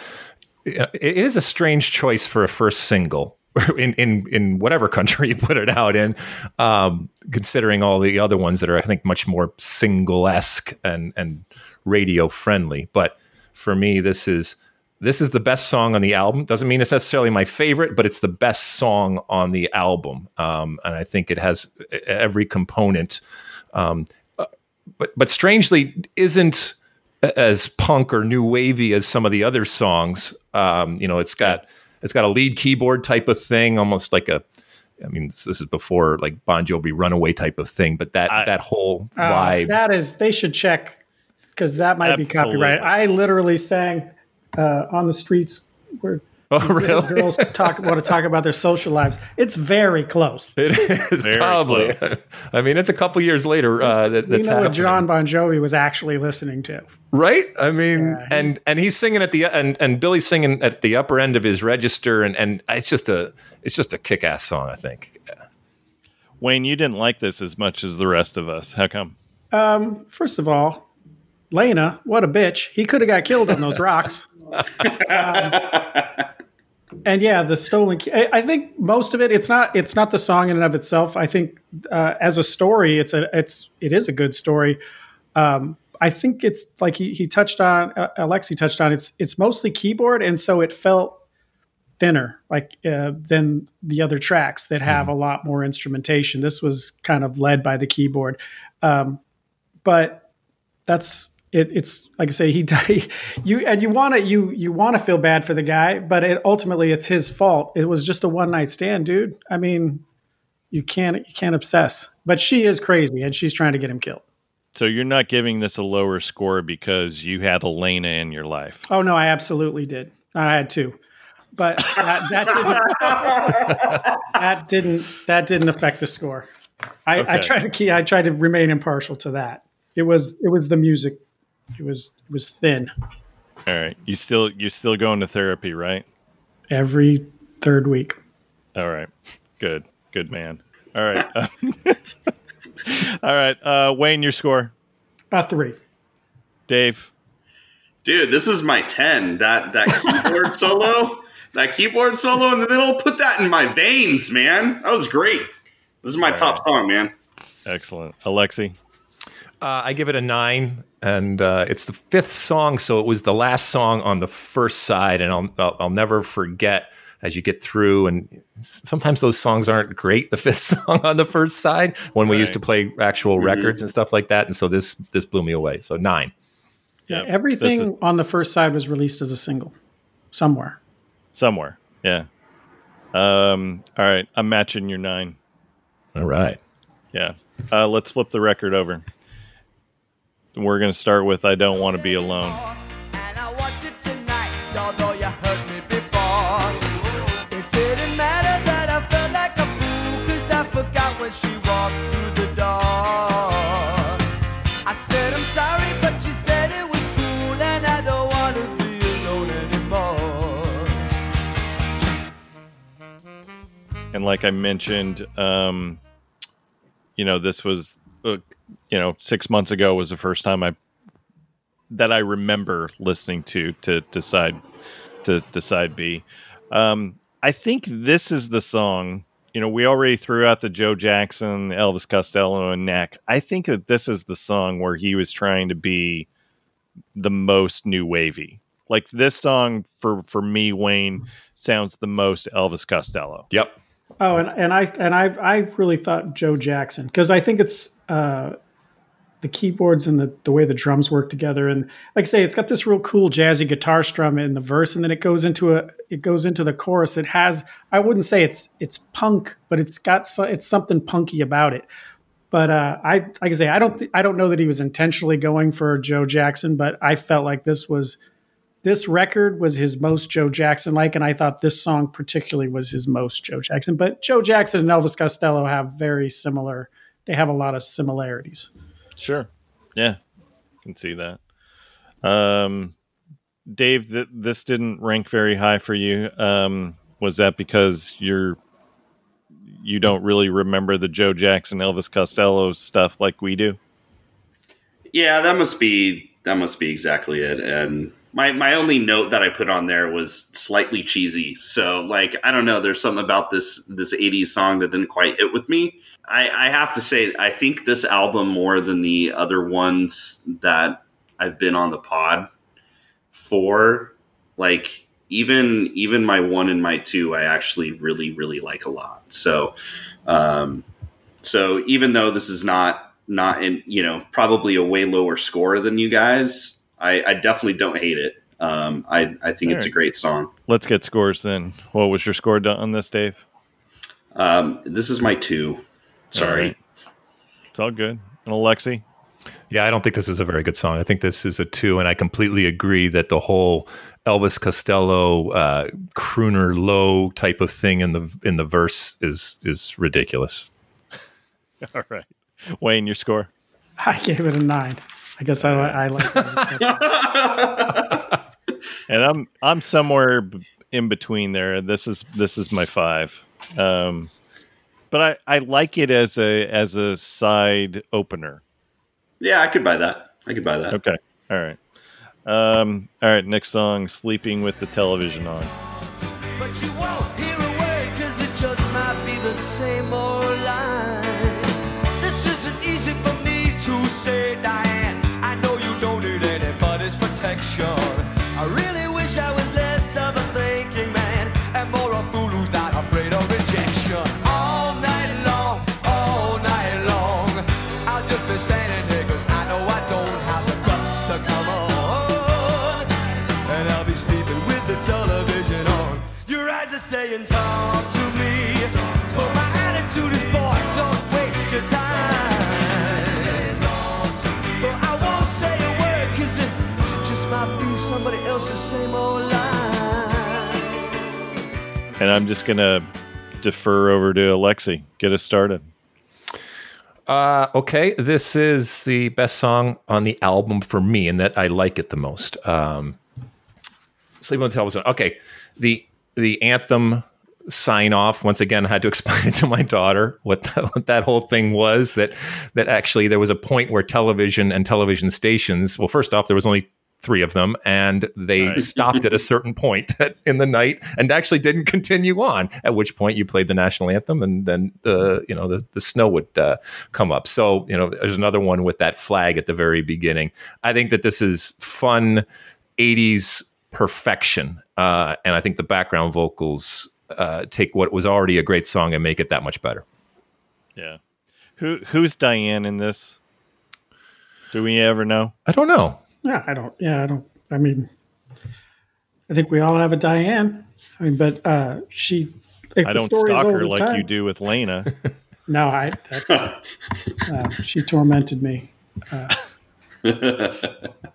it is a strange choice for a first single in in in whatever country you put it out in, um, considering all the other ones that are I think much more single esque and and radio friendly. But for me, this is this is the best song on the album. Doesn't mean it's necessarily my favorite, but it's the best song on the album, um, and I think it has every component. Um, but but strangely, isn't as punk or new wavy as some of the other songs. Um, you know, it's got it's got a lead keyboard type of thing, almost like a. I mean, this, this is before like Bon Jovi Runaway type of thing, but that I- that whole Uh, vibe. that is, they should check because that might be copyright. I literally sang uh, on the streets where oh, little really? girls talk want to talk about their social lives. It's very close. It is Very probably. close. I mean, it's a couple years later uh, that, You that's know what. John Bon Jovi was actually listening to. right? I mean, Yeah, he- and and he's singing at the and and Billy's singing at the upper end of his register, and and it's just a it's just a kick ass song. I think. Wayne, you didn't like this as much as the rest of us. How come? Um, first of all, Leyna, what a bitch. He could have got killed on those rocks. Um, and yeah, the stolen. Key, I, I think most of it. It's not. It's not the song in and of itself. I think uh, as a story, it's a. It's it is a good story. Um, I think it's like he, he touched on. Uh, Alexi touched on. It's it's mostly keyboard, and so it felt thinner, like uh, than the other tracks that have a lot more instrumentation. This was kind of led by the keyboard, um, but that's it, it's like I say, he you and you want to you you want to feel bad for the guy, but it ultimately it's his fault. It was just a one night stand, dude. I mean, you can't you can't obsess. But she is crazy, and she's trying to get him killed. So you're not giving this a lower score because you had Elena in your life. Oh no, I absolutely did. I had two, but that, that didn't that didn't that didn't affect the score. I, I tried to keep, I tried to remain impartial to that. It was it was the music. It was it was thin All right. You still you still going to therapy, right? every third week. All right. Good. Good man. All right. All right. Uh, Wayne, your score. A three. Dave. Dude, this is my 10. That that keyboard solo, that keyboard solo in the middle, put that in my veins, man. That was great. This is my top song, man. Excellent. Alexi. Uh, I give it a nine, and uh, it's the fifth song, so it was the last song on the first side, and I'll, I'll I'll never forget as you get through. And sometimes those songs aren't great. The fifth song on the first side when we used to play actual records and stuff like that, and so this this blew me away. So nine. Yeah, Everything This is on the first side was released as a single somewhere. somewhere. Yeah. Um, all right. I'm matching your nine. All right. Yeah. Uh, let's flip the record over. We're going to start with I Don't Want to Be Alone. And I want you tonight, although you hurt me before. It didn't matter that I felt like a fool, cause I forgot when she walked through the door. I said I'm sorry, but you said it was cool, and I don't want to be alone anymore. and like I mentioned, um, you know, this was, uh, you know, six months ago was the first time I that I remember listening to to decide to decide B. Um, I think this is the song. You know, we already threw out the Joe Jackson, Elvis Costello, and Neck. I think that this is the song where he was trying to be the most new wavy. Like this song for for me, Wayne sounds the most Elvis Costello. Yep. Oh, and, and I and I've I really thought Joe Jackson because I think it's uh, the keyboards and the the way the drums work together, and like I say, it's got this real cool jazzy guitar strum in the verse, and then it goes into a it goes into the chorus. It has I wouldn't say it's it's punk, but it's got so, it's something punky about it. But uh, I like I say I don't th- I don't know that he was intentionally going for Joe Jackson, but I felt like this was this record was his most Joe Jackson like, and I thought this song particularly was his most Joe Jackson. But Joe Jackson and Elvis Costello have very similar. They have a lot of similarities. Sure. Yeah. Can see that. Um, Dave, th- this didn't rank very high for you. Um, was that because you're you don't really remember the Joe Jackson, Elvis Costello stuff like we do? Yeah, that must be that must be exactly it. And my my only note that I put on there was slightly cheesy. So like I don't know, there's something about this this 80s song that didn't quite hit with me. I, I have to say I think this album more than the other ones that I've been on the pod for, like even even my one and my two, I actually really really like a lot. So, um, so even though this is not not in you know probably a way lower score than you guys, I, I definitely don't hate it. Um, I I think it's a great song. Let's get scores then. What was your score done on this, Dave? Um, this is my two. Sorry. All right. It's all good. And Alexi? Yeah, I don't think this is a very good song. I think this is a two, and I completely agree that the whole Elvis Costello uh, crooner low type of thing in the in the verse is is ridiculous. All right. Wayne, your score? I gave it a nine. I guess I, I like that. and I'm I'm somewhere in between there. This is this is my five, um, but I, I like it as a as a side opener. Yeah, I could buy that. I could buy that. Okay, all right, um, all right. Next song, "Sleeping with the Television On." And I'm just going to defer over to Alexi. Get us started. Uh, okay, this is the best song on the album for me, and that I like it the most. Um, Sleep on the Television. Okay, the the anthem sign off. Once again, I had to explain to my daughter what, the, what that whole thing was. That that actually there was a point where television and television stations. Well, first off, there was only three of them, and they Right. stopped at a certain point in the night, and actually didn't continue on. At which point, you played the national anthem, and then the you know the the snow would uh, come up. So you know, there's another one with that flag at the very beginning. I think that this is fun '80s perfection, uh, and I think the background vocals uh, take what was already a great song and make it that much better. Yeah. Who Who's Diane in this? Do we ever know? I don't know. Yeah, I don't. Yeah, I don't. I mean, I think we all have a Diane. I mean, but uh, she. It's I a don't story stalk her like time. you do with Leyna. No, I. That's. uh, she tormented me. Uh,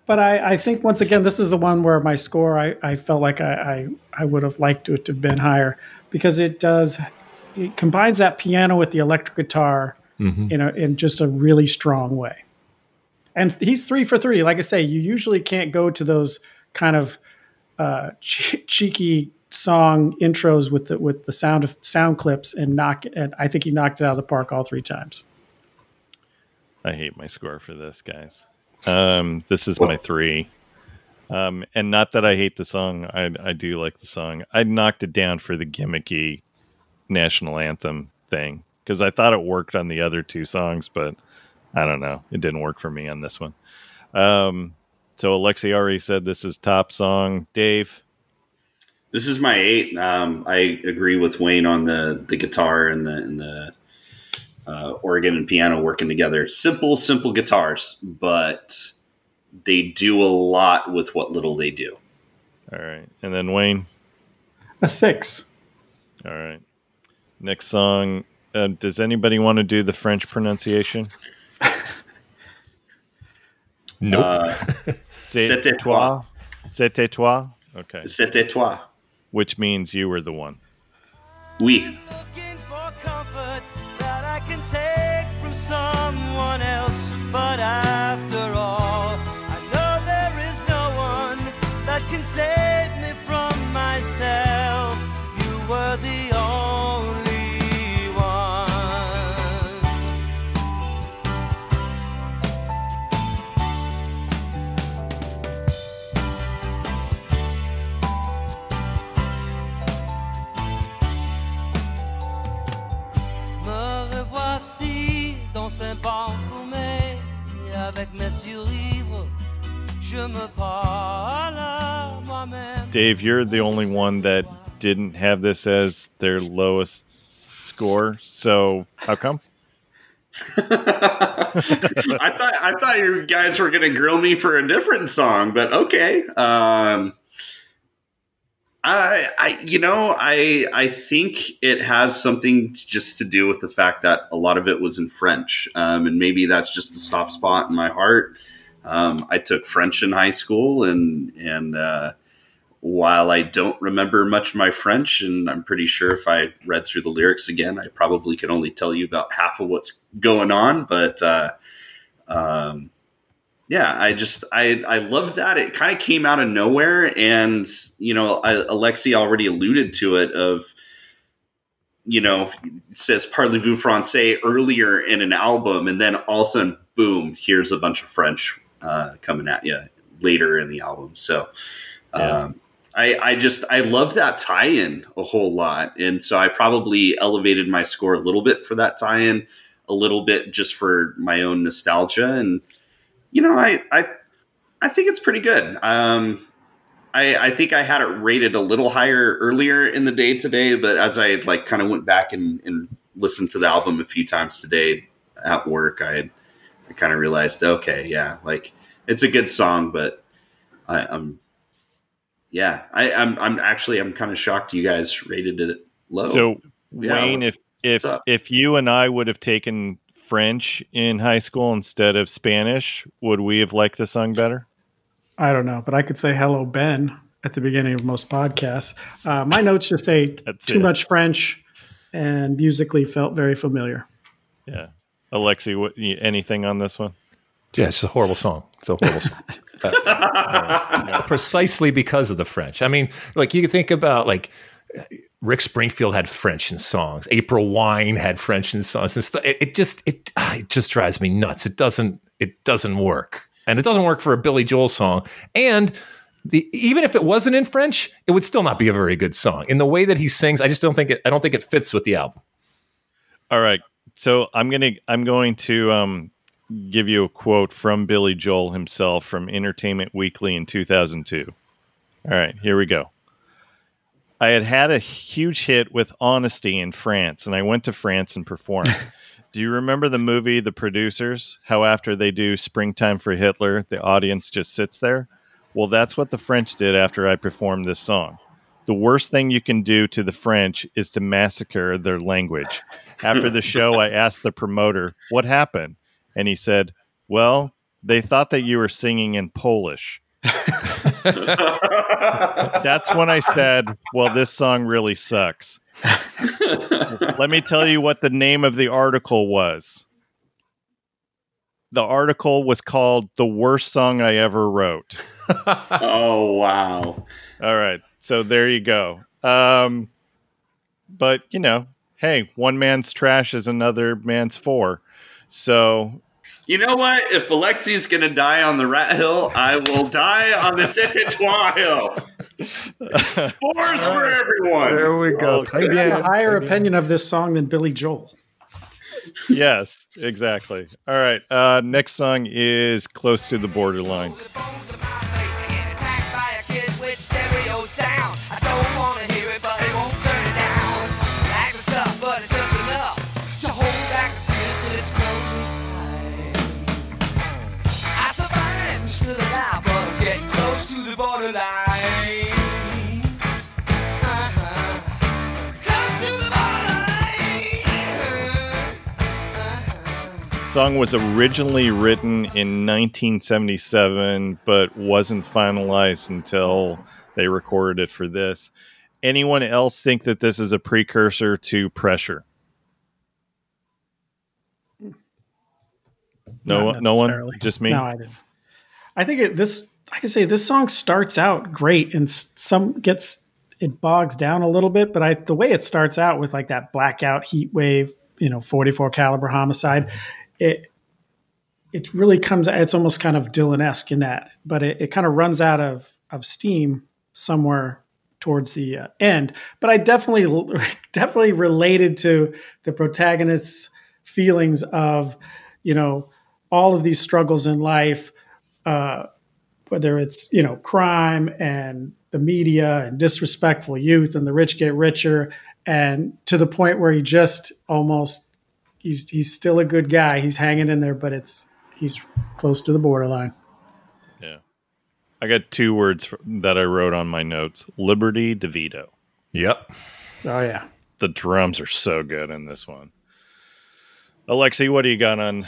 but I, I think once again, this is the one where my score. I, I felt like I, I, I would have liked it to have been higher because it does. It combines that piano with the electric guitar in a, in just a really strong way. And he's three for three. Like I say, you usually can't go to those kind of uh, che- cheeky song intros with the with the sound of sound clips and knock. And I think he knocked it out of the park all three times. I hate my score for this, guys. Um, this is my three. Um, and not that I hate the song. I, I do like the song. I knocked it down for the gimmicky national anthem thing because I thought it worked on the other two songs, but I don't know. It didn't work for me on this one. Um, so Alexi already said this is top song. Dave, This is my eight. Um, I agree with Wayne on the the guitar and the and the uh, organ and piano working together. Simple, simple guitars, but they do a lot with what little they do. all right, and then Wayne. A six. All right. Next song. Uh, does anybody want to do the French pronunciation? Nope. Uh, C'était toi. C'était toi. Okay. C'était toi. Which means you were the one. Oui. looking revoici dans un banc avec mes survivres. Je me parle moi-même. Dave, you're the only one that didn't have this as their lowest score. So how come? I thought I thought you guys were going to grill me for a different song, but okay. Um, I, you know, I, I think it has something t- just to do with the fact that a lot of it was in French, um, and maybe that's just a soft spot in my heart. Um, I took French in high school, and and uh, while I don't remember much of my French, and I'm pretty sure if I read through the lyrics again, I probably could only tell you about half of what's going on. But uh, um, yeah, I just I I love that it kind of came out of nowhere, and you know, I, Alexi already alluded to it of you know says "Parlez-vous français" earlier in an album, and then all of a sudden, boom, here's a bunch of French uh, coming at you later in the album. So. Yeah. Um, I, I just I love that tie-in a whole lot, and so I probably elevated my score a little bit for that tie-in, a little bit just for my own nostalgia, and you know I I I think it's pretty good. Um, I I think I had it rated a little higher earlier in the day today, but as I like kind of went back and, and listened to the album a few times today at work, I I kind of realized okay, yeah, like it's a good song, but I, I'm yeah, I, I'm I'm actually I'm kind of shocked you guys rated it low. So Yeah, Wayne, if if if you and I would have taken French in high school instead of Spanish, would we have liked the song better? I don't know, but I could say hello, Ben, at the beginning of most podcasts. Uh, my notes just say too it. much French and musically felt very familiar. Yeah. Alexi, what, anything on this one? Yeah, it's a horrible song. It's a horrible song. Uh, precisely because of the French. I mean, like you think about like Rick Springfield had French in songs. April Wine had French in songs and stuff. It, it just it, ah, it just drives me nuts. It doesn't it doesn't work, and it doesn't work for a Billy Joel song. And the even if it wasn't in French, it would still not be a very good song. In the way that he sings, I just don't think it. I don't think it fits with the album. All right. So I'm gonna I'm going to um, give you a quote from Billy Joel himself from Entertainment Weekly in 2002. All right, here we go. I had had a huge hit with Honesty in France, and I went to France and performed. do you remember the movie The Producers? How after they do Springtime for Hitler, the audience just sits there? Well, that's what the French did after I performed this song. The worst thing you can do to the French is to massacre their language. After the show, I asked the promoter, What happened? And he said, Well, they thought that you were singing in Polish. That's when I said, Well, this song really sucks. Let me tell you what the name of the article was. The article was called The Worst Song I Ever Wrote. oh wow, All right. So there you go. Um, but, you know, hey, one man's trash is another man's four. So you know what? If Alexi's gonna die on the Ratt Hill, I will die on the C'était toi Hill. Fours for everyone. There we go. Très I have a higher opinion of this song than Billy Joel. yes, exactly. All right. Uh, next song is Close to the Borderline. Song was originally written in 1977, but wasn't finalized until they recorded it for this. Anyone else think that this is a precursor to Pressure? No, no one, just me. No, I didn't. I think it, this, I can say this song starts out great and some gets it bogs down a little bit, but I the way it starts out with like that blackout heat wave, you know, 44 caliber homicide, it it really comes it's almost kind of Dylan-esque in that, but it, it kind of runs out of of steam somewhere towards the uh, end. But I definitely definitely related to the protagonist's feelings of, you know, all of these struggles in life, uh, whether it's you know crime and the media and disrespectful youth and the rich get richer, and to the point where he just almost he's he's still a good guy. He's hanging in there, but it's he's close to the borderline. Yeah. I got two words f- that I wrote on my notes Liberty DeVito. Yep. Oh yeah. The drums are so good in this one. Alexi, what do you got on?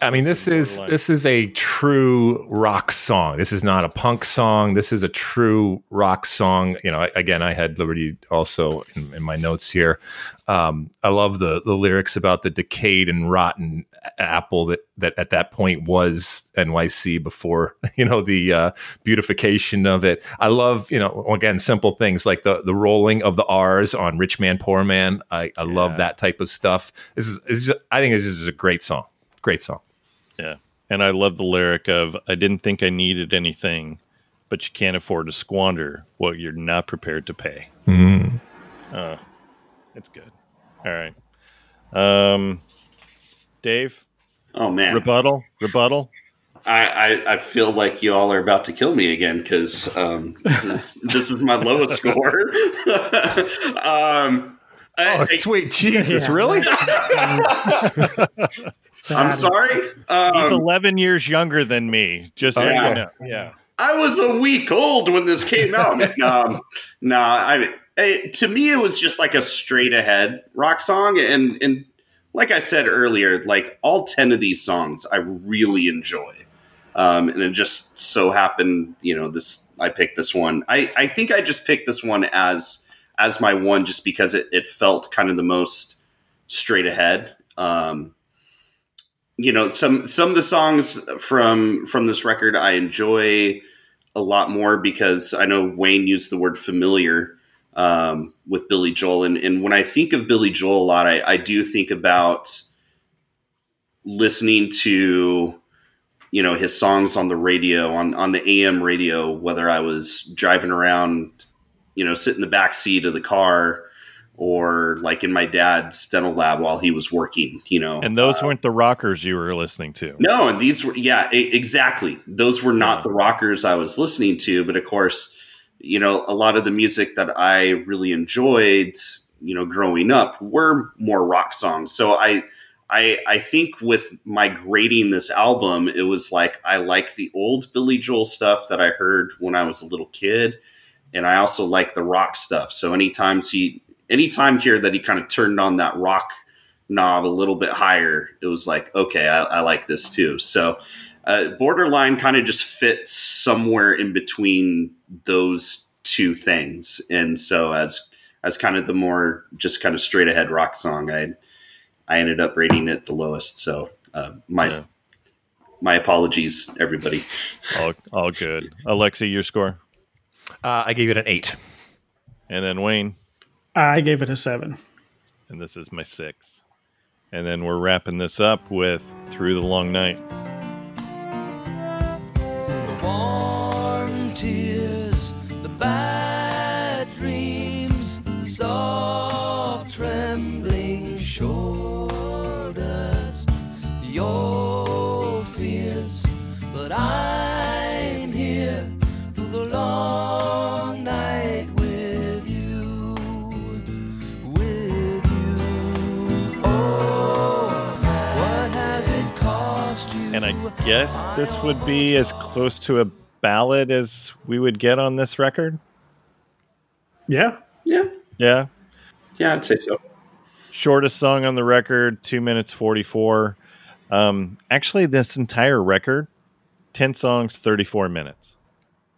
I mean, this is this is a true rock song. This is not a punk song. This is a true rock song. You know, I, again, I had Liberty also in, in my notes here. Um, I love the the lyrics about the decayed and rotten apple that that at that point was NYC before you know the uh, beautification of it. I love you know again simple things like the the rolling of the R's on Rich Man Poor Man. I, I love that type of stuff. This is, this is I think this is a great song. Great song. Yeah. And I love the lyric of I didn't think I needed anything but you can't afford to squander what you're not prepared to pay. Uh, it's good. All right. Um, Dave, Oh man, rebuttal, rebuttal. I, I, I feel like you all are about to kill me again because um, this is this is my lowest score. um, I, Oh, sweet Jesus, Yeah. really? Am sorry. He's Um, 11 years younger than me. Just so Yeah. you know. Yeah. I was a week old when this came out. um, no, I, I to me it was just like a straight ahead rock song, and and like I said earlier, like all ten of these songs I really enjoy, um, and it just so happened, you know, this I picked this one. I I think I just picked this one as as my one just because it, it felt kind of the most straight ahead. Um, you know some some of the songs from from this record I enjoy a lot more because I know Wayne used the word familiar um, with Billy Joel, and, and when I think of Billy Joel a lot, I, I do think about listening to you know his songs on the radio on on the AM radio, whether I was driving around, you know, sit in the back seat of the car. Or like in my dad's dental lab while he was working, you know, And those uh, weren't the rockers you were listening to. no, and these were yeah, exactly. Those were not the rockers I was listening to, but of course, you know, a lot of the music that I really enjoyed, you know, growing up were more rock songs. So I I I think with my grading this album, it was like I like the old Billy Joel stuff that I heard when I was a little kid, and I also like the rock stuff. So anytime he anytime here that he kind of turned on that rock knob a little bit higher, it was like, okay, I, I like this too. So, uh, borderline kind of just fits somewhere in between those two things. And so, as as kind of the more just kind of straight ahead rock song, I I ended up rating it the lowest. So, uh, my Yeah. my apologies, everybody. All, all good. Alexi, your score. Uh, I gave it an eight. And then Wayne. I gave it a seven. And this is my six. And then we're wrapping this up with Through the Long Night. The warm tears, the bad dreams, the soft trembling shoulders, guess this would be as close to a ballad as we would get on this record. Yeah. Yeah, Yeah. yeah, I'd say so. Shortest song on the record, two minutes 44. Um, actually, this entire record, 10 songs, 34 minutes.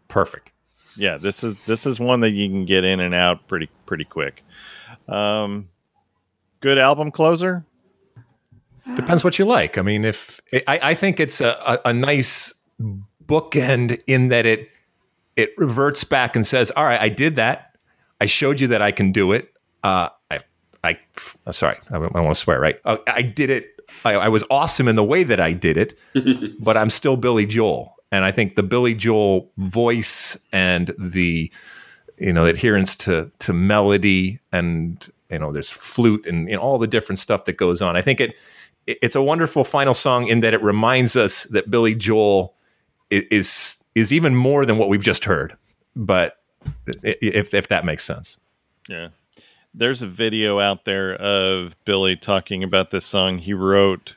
Perfect. Yeah, this is this is one that you can get in and out pretty pretty quick. Um, good album closer. Depends what you like. I mean, if I, I think it's a, a, a nice bookend in that it it reverts back and says, "All right, I did that. I showed you that I can do it. Uh, I, I, uh, sorry, I, don't- want to swear, right? Uh, I did it. I, I was awesome in the way that I did it, but I'm still Billy Joel, and I think the Billy Joel voice and the you know adherence to to melody and you know there's flute and you know, all the different stuff that goes on. I think it it- it's a wonderful final song in that it reminds us that Billy Joel is is even more than what we've just heard. But if if that makes sense. Yeah. There's a video out there of Billy talking about this song. He wrote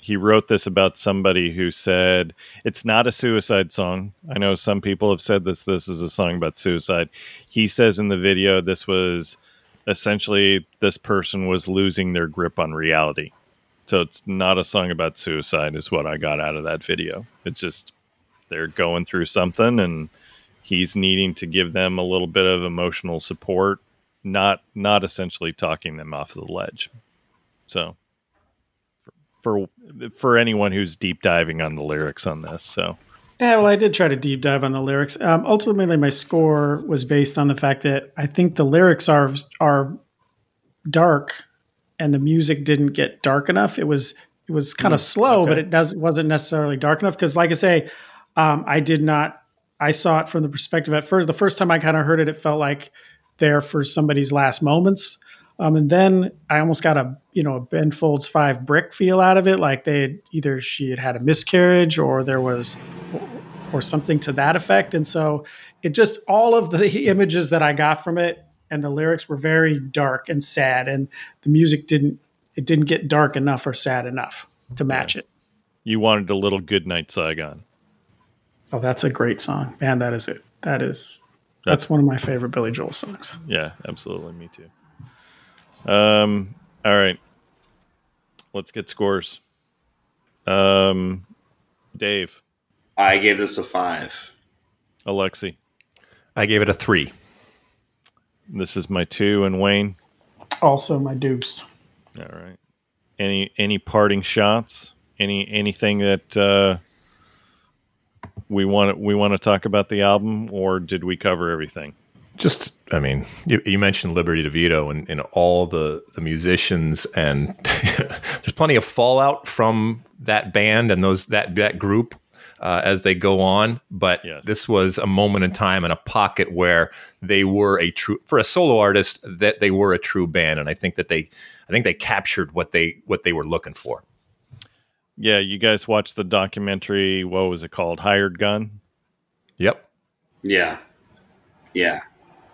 he wrote this about somebody who said it's not a suicide song. I know some people have said this this is a song about suicide. He says in the video this was essentially this person was losing their grip on reality. So it's not a song about suicide is what I got out of that video. It's just they're going through something and he's needing to give them a little bit of emotional support not not essentially talking them off the ledge. So for for, anyone who's deep diving on the lyrics on this, so Yeah, well, I did try to deep dive on the lyrics. Um, ultimately, my score was based on the fact that I think the lyrics are are dark, and the music didn't get dark enough. It was it was kind of slow, but it does wasn't necessarily dark enough because, like I say, um, I did not. I saw it from the perspective at first. The first time I kind of heard it, it felt like there for somebody's last moments. Um, and then I almost got a you know a Ben Folds Five brick feel out of it, like they had, either she had had a miscarriage or there was or something to that effect. And so it just all of the images that I got from it and the lyrics were very dark and sad, and the music didn't it didn't get dark enough or sad enough to match it. You wanted a little good night Saigon. Oh, that's a great song, man. That is it. That is that's one of my favorite Billy Joel songs. Yeah, absolutely. Me too. Um, all right. Let's get scores. Um, Dave, I gave this a five. Alexi, I gave it a three. This is my two, and Wayne. Also, my deuce. All right. Any any parting shots? Any anything that uh, we want we want to talk about the album, or did we cover everything? Just, I mean, you, you mentioned Liberty DeVito and, and all the, the musicians, and there's plenty of fallout from that band and those that that group uh, as they go on. But Yes. this was a moment in time and a pocket where they were a true for a solo artist that they were a true band, and I think that they I think they captured what they what they were looking for. Yeah, you guys watched the documentary. What was it called? Hired Gun. Yep. Yeah. Yeah.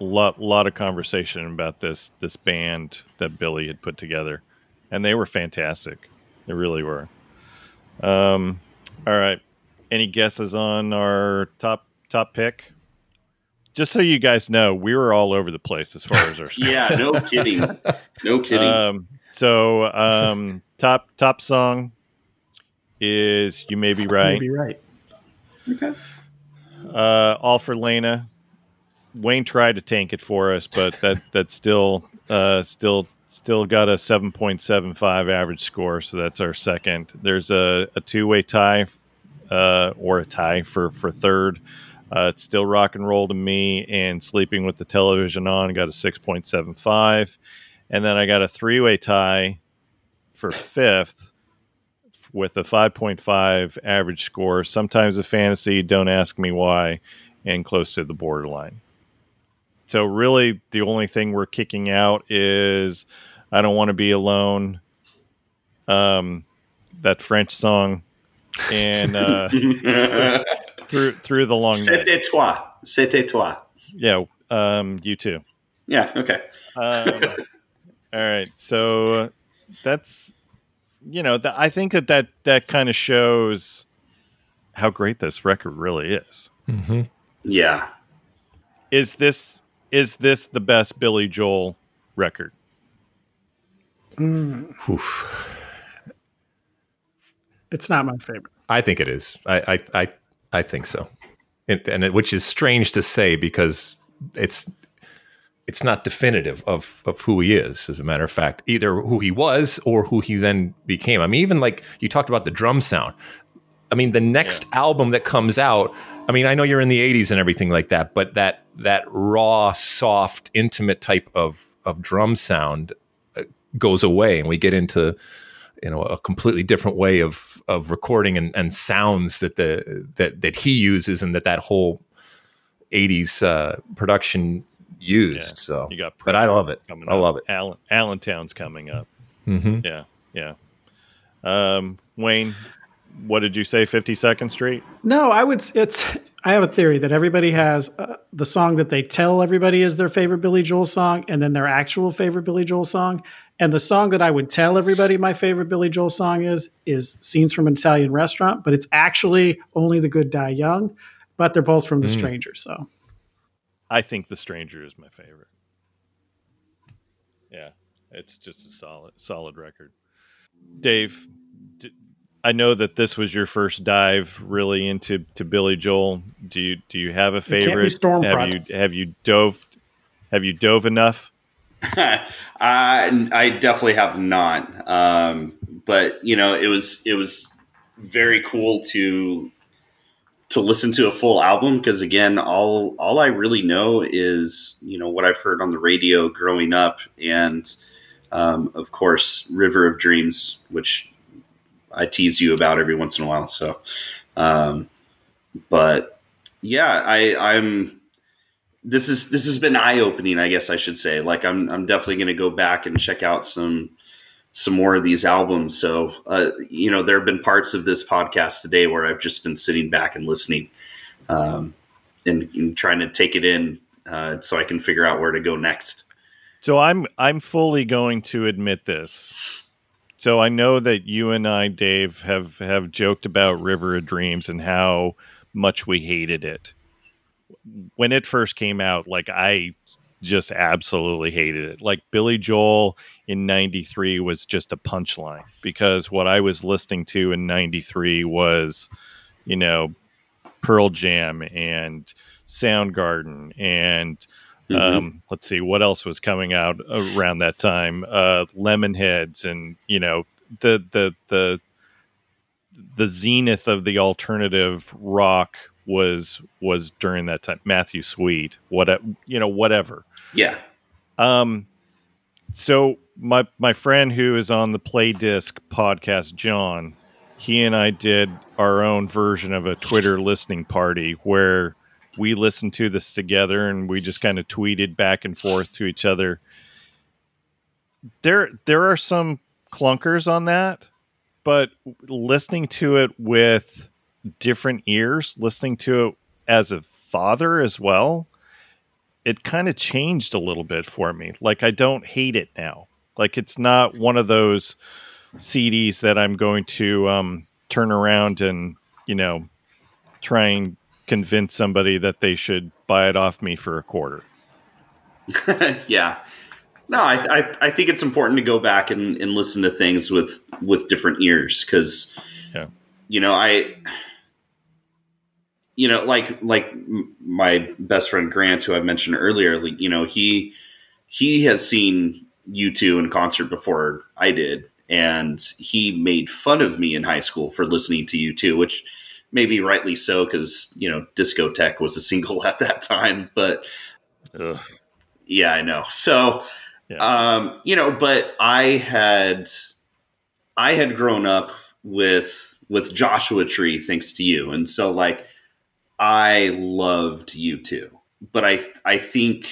A lot a lot of conversation about this this band that Billy had put together, and they were fantastic. They really were. Um, all right. Any guesses on our top top pick? Just so you guys know, we were all over the place as far as our Yeah. No kidding. No kidding. Um, so um, top top song is "You May Be Right." Maybe right. okay. Uh, all for Leyna. Wayne tried to tank it for us, but that that still uh, still still got a seven point seven five average score. So that's our second. There's a, a two way tie uh, or a tie for for third. Uh, it's still rock and roll to me, and sleeping with the television on got a six point seven five, and then I got a three way tie for fifth with a 5.5 average score. Sometimes a fantasy, don't ask me why, and close to the borderline. So really, the only thing we're kicking out is "I Don't Want to Be Alone," um, that French song, and uh, through through the long night. C'était toi. C'était toi. Yeah, um, you too. Yeah. Okay. Um, all right, so that's you know th- I think that that that kind of shows how great this record really is. Mm-hmm. Yeah. Is this is this the best Billy Joel record? Oof. It's not my favorite. I think it is. I I I, I think so, it, and it, which is strange to say because it's it's not definitive of of who he is. As a matter of fact, either who he was or who he then became. I mean, even like you talked about the drum sound. I mean, the next album that comes out. I mean, I know you're in the '80s and everything like that, but that that raw, soft, intimate type of of drum sound uh, goes away, and we get into you know a completely different way of of recording and, and sounds that the that that he uses and that that whole 80s uh, production used Yeah. so You got, but I love it Coming I up. love it Allen Allentown's coming up. hmm Yeah, yeah. Um, Wayne, what did you say? Fifty Second Street. No, I would. It's. I have a theory that everybody has uh, the song that they tell everybody is their favorite Billy Joel song, and then their actual favorite Billy Joel song. And the song that I would tell everybody my favorite Billy Joel song is is "Scenes from an Italian Restaurant," but it's actually "Only the Good Die Young." But they're both from The Stranger, so I think The Stranger is my favorite. Yeah, it's just a solid, solid record. Dave, I know that this was your first dive really into to Billy Joel. Do you do you have a favorite? Stormfront. Have you have you dove have you dove enough? I I definitely have not. Um, but you know, it was it was very cool to to listen to a full album because again, all all I really know is you know what I've heard on the radio growing up, and um, of course, River of Dreams, which I tease you about every once in a while. So, um, but yeah, I, I'm. This is this has been eye opening. I guess I should say. Like I'm I'm definitely going to go back and check out some some more of these albums. So uh, you know, there have been parts of this podcast today where I've just been sitting back and listening, um, and, and trying to take it in uh, so I can figure out where to go next. So I'm I'm fully going to admit this. So I know that you and I, Dave, have have joked about River of Dreams and how much we hated it when it first came out. Like I just absolutely hated it. Like Billy Joel in '93 was just a punchline because what I was listening to in '93 was, you know, Pearl Jam and Soundgarden and um, let's see what else was coming out around that time. Uh, Lemonheads and you know the the the the zenith of the alternative rock was was during that time. Matthew Sweet, what you know, whatever. Yeah, Um, so my my friend who is on the Play Disc podcast, John, he and I did our own version of a Twitter listening party where we listened to this together and we just kind of tweeted back and forth to each other. There there are some clunkers on that, but listening to it with different ears, listening to it as a father as well, it kind of changed a little bit for me. Like I don't hate it now. Like it's not one of those CDs that I'm going to um, turn around and you know try and convince somebody that they should buy it off me for a quarter. yeah. No, I, I I think it's important to go back and, and listen to things with with different ears because, Yeah. you know, I, you know, like like my best friend Grant, who I mentioned earlier, like, you know, he he has seen U2 in concert before I did, and he made fun of me in high school for listening to U2, which maybe rightly so because you know discotheque was a single at that time, but Ugh. yeah, I know. So, Yeah. um, you know, but I had, I had grown up with with Joshua Tree, thanks to you, and so like, I loved U2. But I, I think,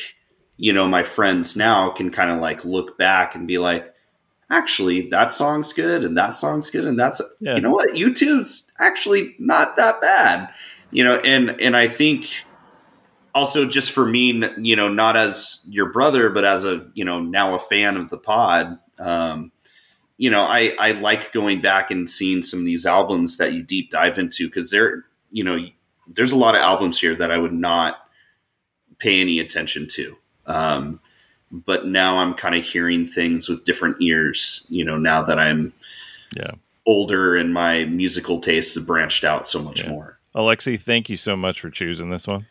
you know, my friends now can kind of like look back and be like, actually, that song's good, and that song's good, and that's, Yeah. you know what, U2's actually not that bad, you know, and and I think also just for me, you know, not as your brother, but as a, you know, now a fan of the pod, um, you know, I, I like going back and seeing some of these albums that you deep dive into because there, you know, there's a lot of albums here that I would not pay any attention to. Um, but now I'm kind of hearing things with different ears, you know, now that I'm Yeah. older and my musical tastes have branched out so much Yeah. more. Alexi, thank you so much for choosing this one.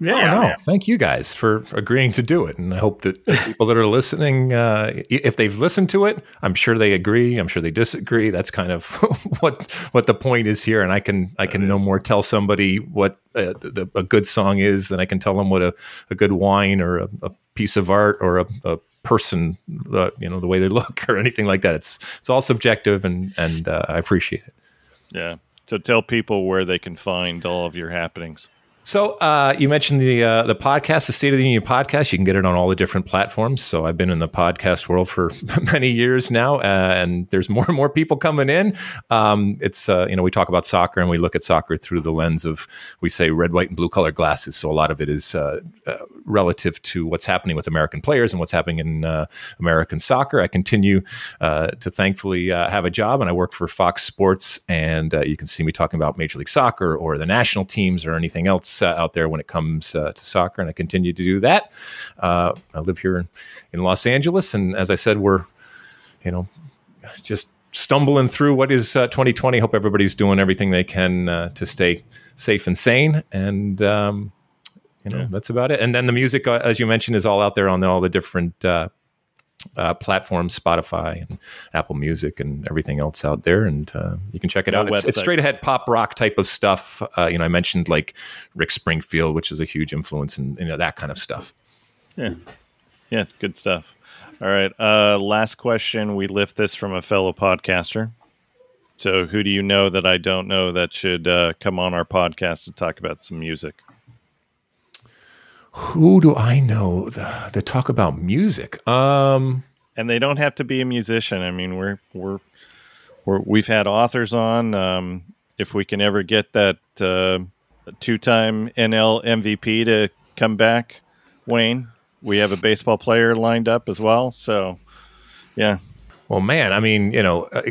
Yeah, oh, no. Thank you guys for agreeing to do it. And I hope that the people that are listening, uh, if they've listened to it, I'm sure they agree. I'm sure they disagree. That's kind of what what the point is here. And I can I can no more tell somebody what uh, the, a good song is than I can tell them what a, a good wine or a, a piece of art or a, a person, uh, you know, the way they look or anything like that. It's it's all subjective, and and uh, I appreciate it. Yeah. So tell people where they can find all of your happenings. So uh, you mentioned the uh, the podcast, the State of the Union podcast. You can get it on all the different platforms. So I've been in the podcast world for many years now, uh, and there's more and more people coming in. Um, it's uh, you know we talk about soccer and we look at soccer through the lens of we say red, white, and blue colored glasses. So a lot of it is uh, uh, relative to what's happening with American players and what's happening in American soccer. I continue to thankfully have a job, and I work for Fox Sports, and you can see me talking about Major League Soccer or the national teams or anything else uh, out there when it comes uh, to soccer, and I continue to do that. Uh, I live here in, in Los Angeles, and as I said, we're you know just stumbling through what is uh, 2020. Hope everybody's doing everything they can uh, to stay safe and sane, and um, you know Yeah. that's about it. And then the music, uh, as you mentioned, is all out there on all the different. Uh, platforms, Spotify and Apple Music and everything else out there, and uh, you can check it No out. It's, it's straight ahead pop rock type of stuff. Uh, you know, I mentioned like Rick Springfield, which is a huge influence, and you know that kind of stuff. Yeah. Yeah, it's good stuff. All right. Uh last question. We lift this from a fellow podcaster. So, who do you know that I don't know that should uh, come on our podcast to talk about some music? Who do I know th- that talk about music? Um, And they don't have to be a musician. I mean, we're we're, we're we've had authors on. Um, if we can ever get that uh, two-time NL MVP to come back, Wayne, we have a baseball player lined up as well. So, yeah, Well, man, I mean, you know, uh,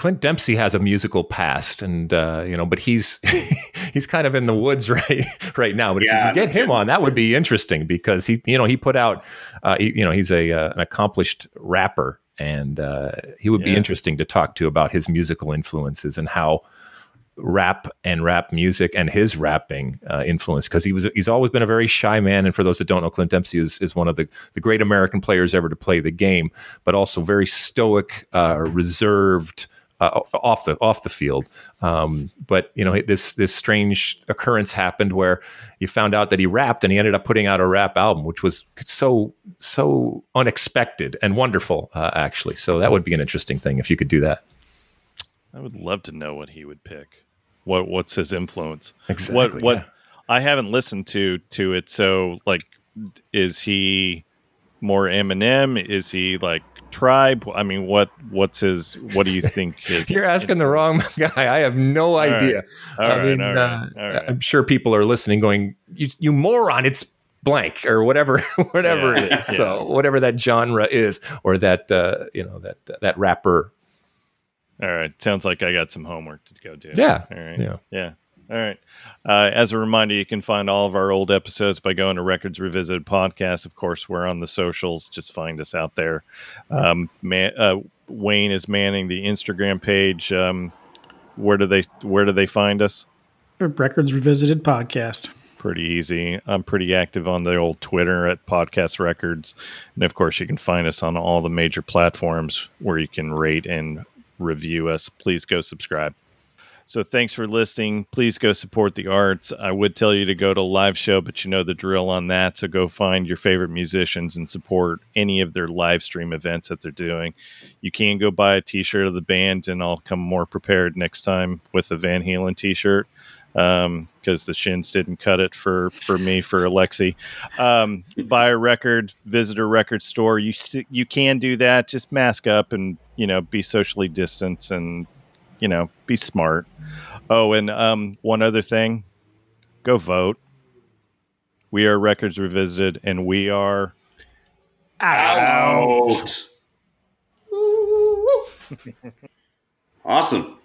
Clint Dempsey has a musical past, and uh, you know, but he's he's kind of in the woods right right now. But if you could get him on, that would be interesting because he, you know, he put out, uh, he, you know, he's a uh, an accomplished rapper, and uh, he would be interesting to talk to about his musical influences and how rap and rap music and his rapping uh, influence because he was he's always been a very shy man and for those that don't know Clint Dempsey is, is one of the, the great American players ever to play the game but also very stoic uh, reserved uh, off the off the field um, but you know this this strange occurrence happened where you found out that he rapped and he ended up putting out a rap album which was so so unexpected and wonderful uh, actually so that would be an interesting thing if you could do that I would love to know what he would pick. What what's his influence? Exactly, What what yeah. I haven't listened to to it. So like, is he more Eminem? Is he like Tribe? I mean, what what's his? What do you think his? You're asking the wrong guy. I have no right. idea. All I right, mean, all right, uh, all right. I'm sure people are listening, going, "You, you moron! It's blank or whatever, whatever Yeah, it is. yeah. So whatever that genre is, or that uh, you know that that rapper. All right. Sounds like I got some homework to go do. Yeah, All right. yeah. Yeah. All right. Uh, as a reminder, you can find all of our old episodes by going to Records Revisited Podcast. Of course, we're on the socials. Just find us out there. Um, man, uh, Wayne is manning the Instagram page. Um, where do they Where do they find us? Records Revisited podcast. Pretty easy. I'm pretty active on the old Twitter at Podcast Records, and of course, you can find us on all the major platforms where you can rate and review us. Please go subscribe. So thanks for listening. Please go support the arts. I would tell you to go to a live show, but you know the drill on that. So go find your favorite musicians and support any of their live stream events that they're doing. You can go buy a t-shirt of the band and I'll come more prepared next time with a Van Halen t-shirt um because the shins didn't cut it for for me for alexi um buy a record visit a record store you you can do that just mask up and you know be socially distanced and you know be smart oh and um one other thing go vote we are records revisited and we are Out. Awesome.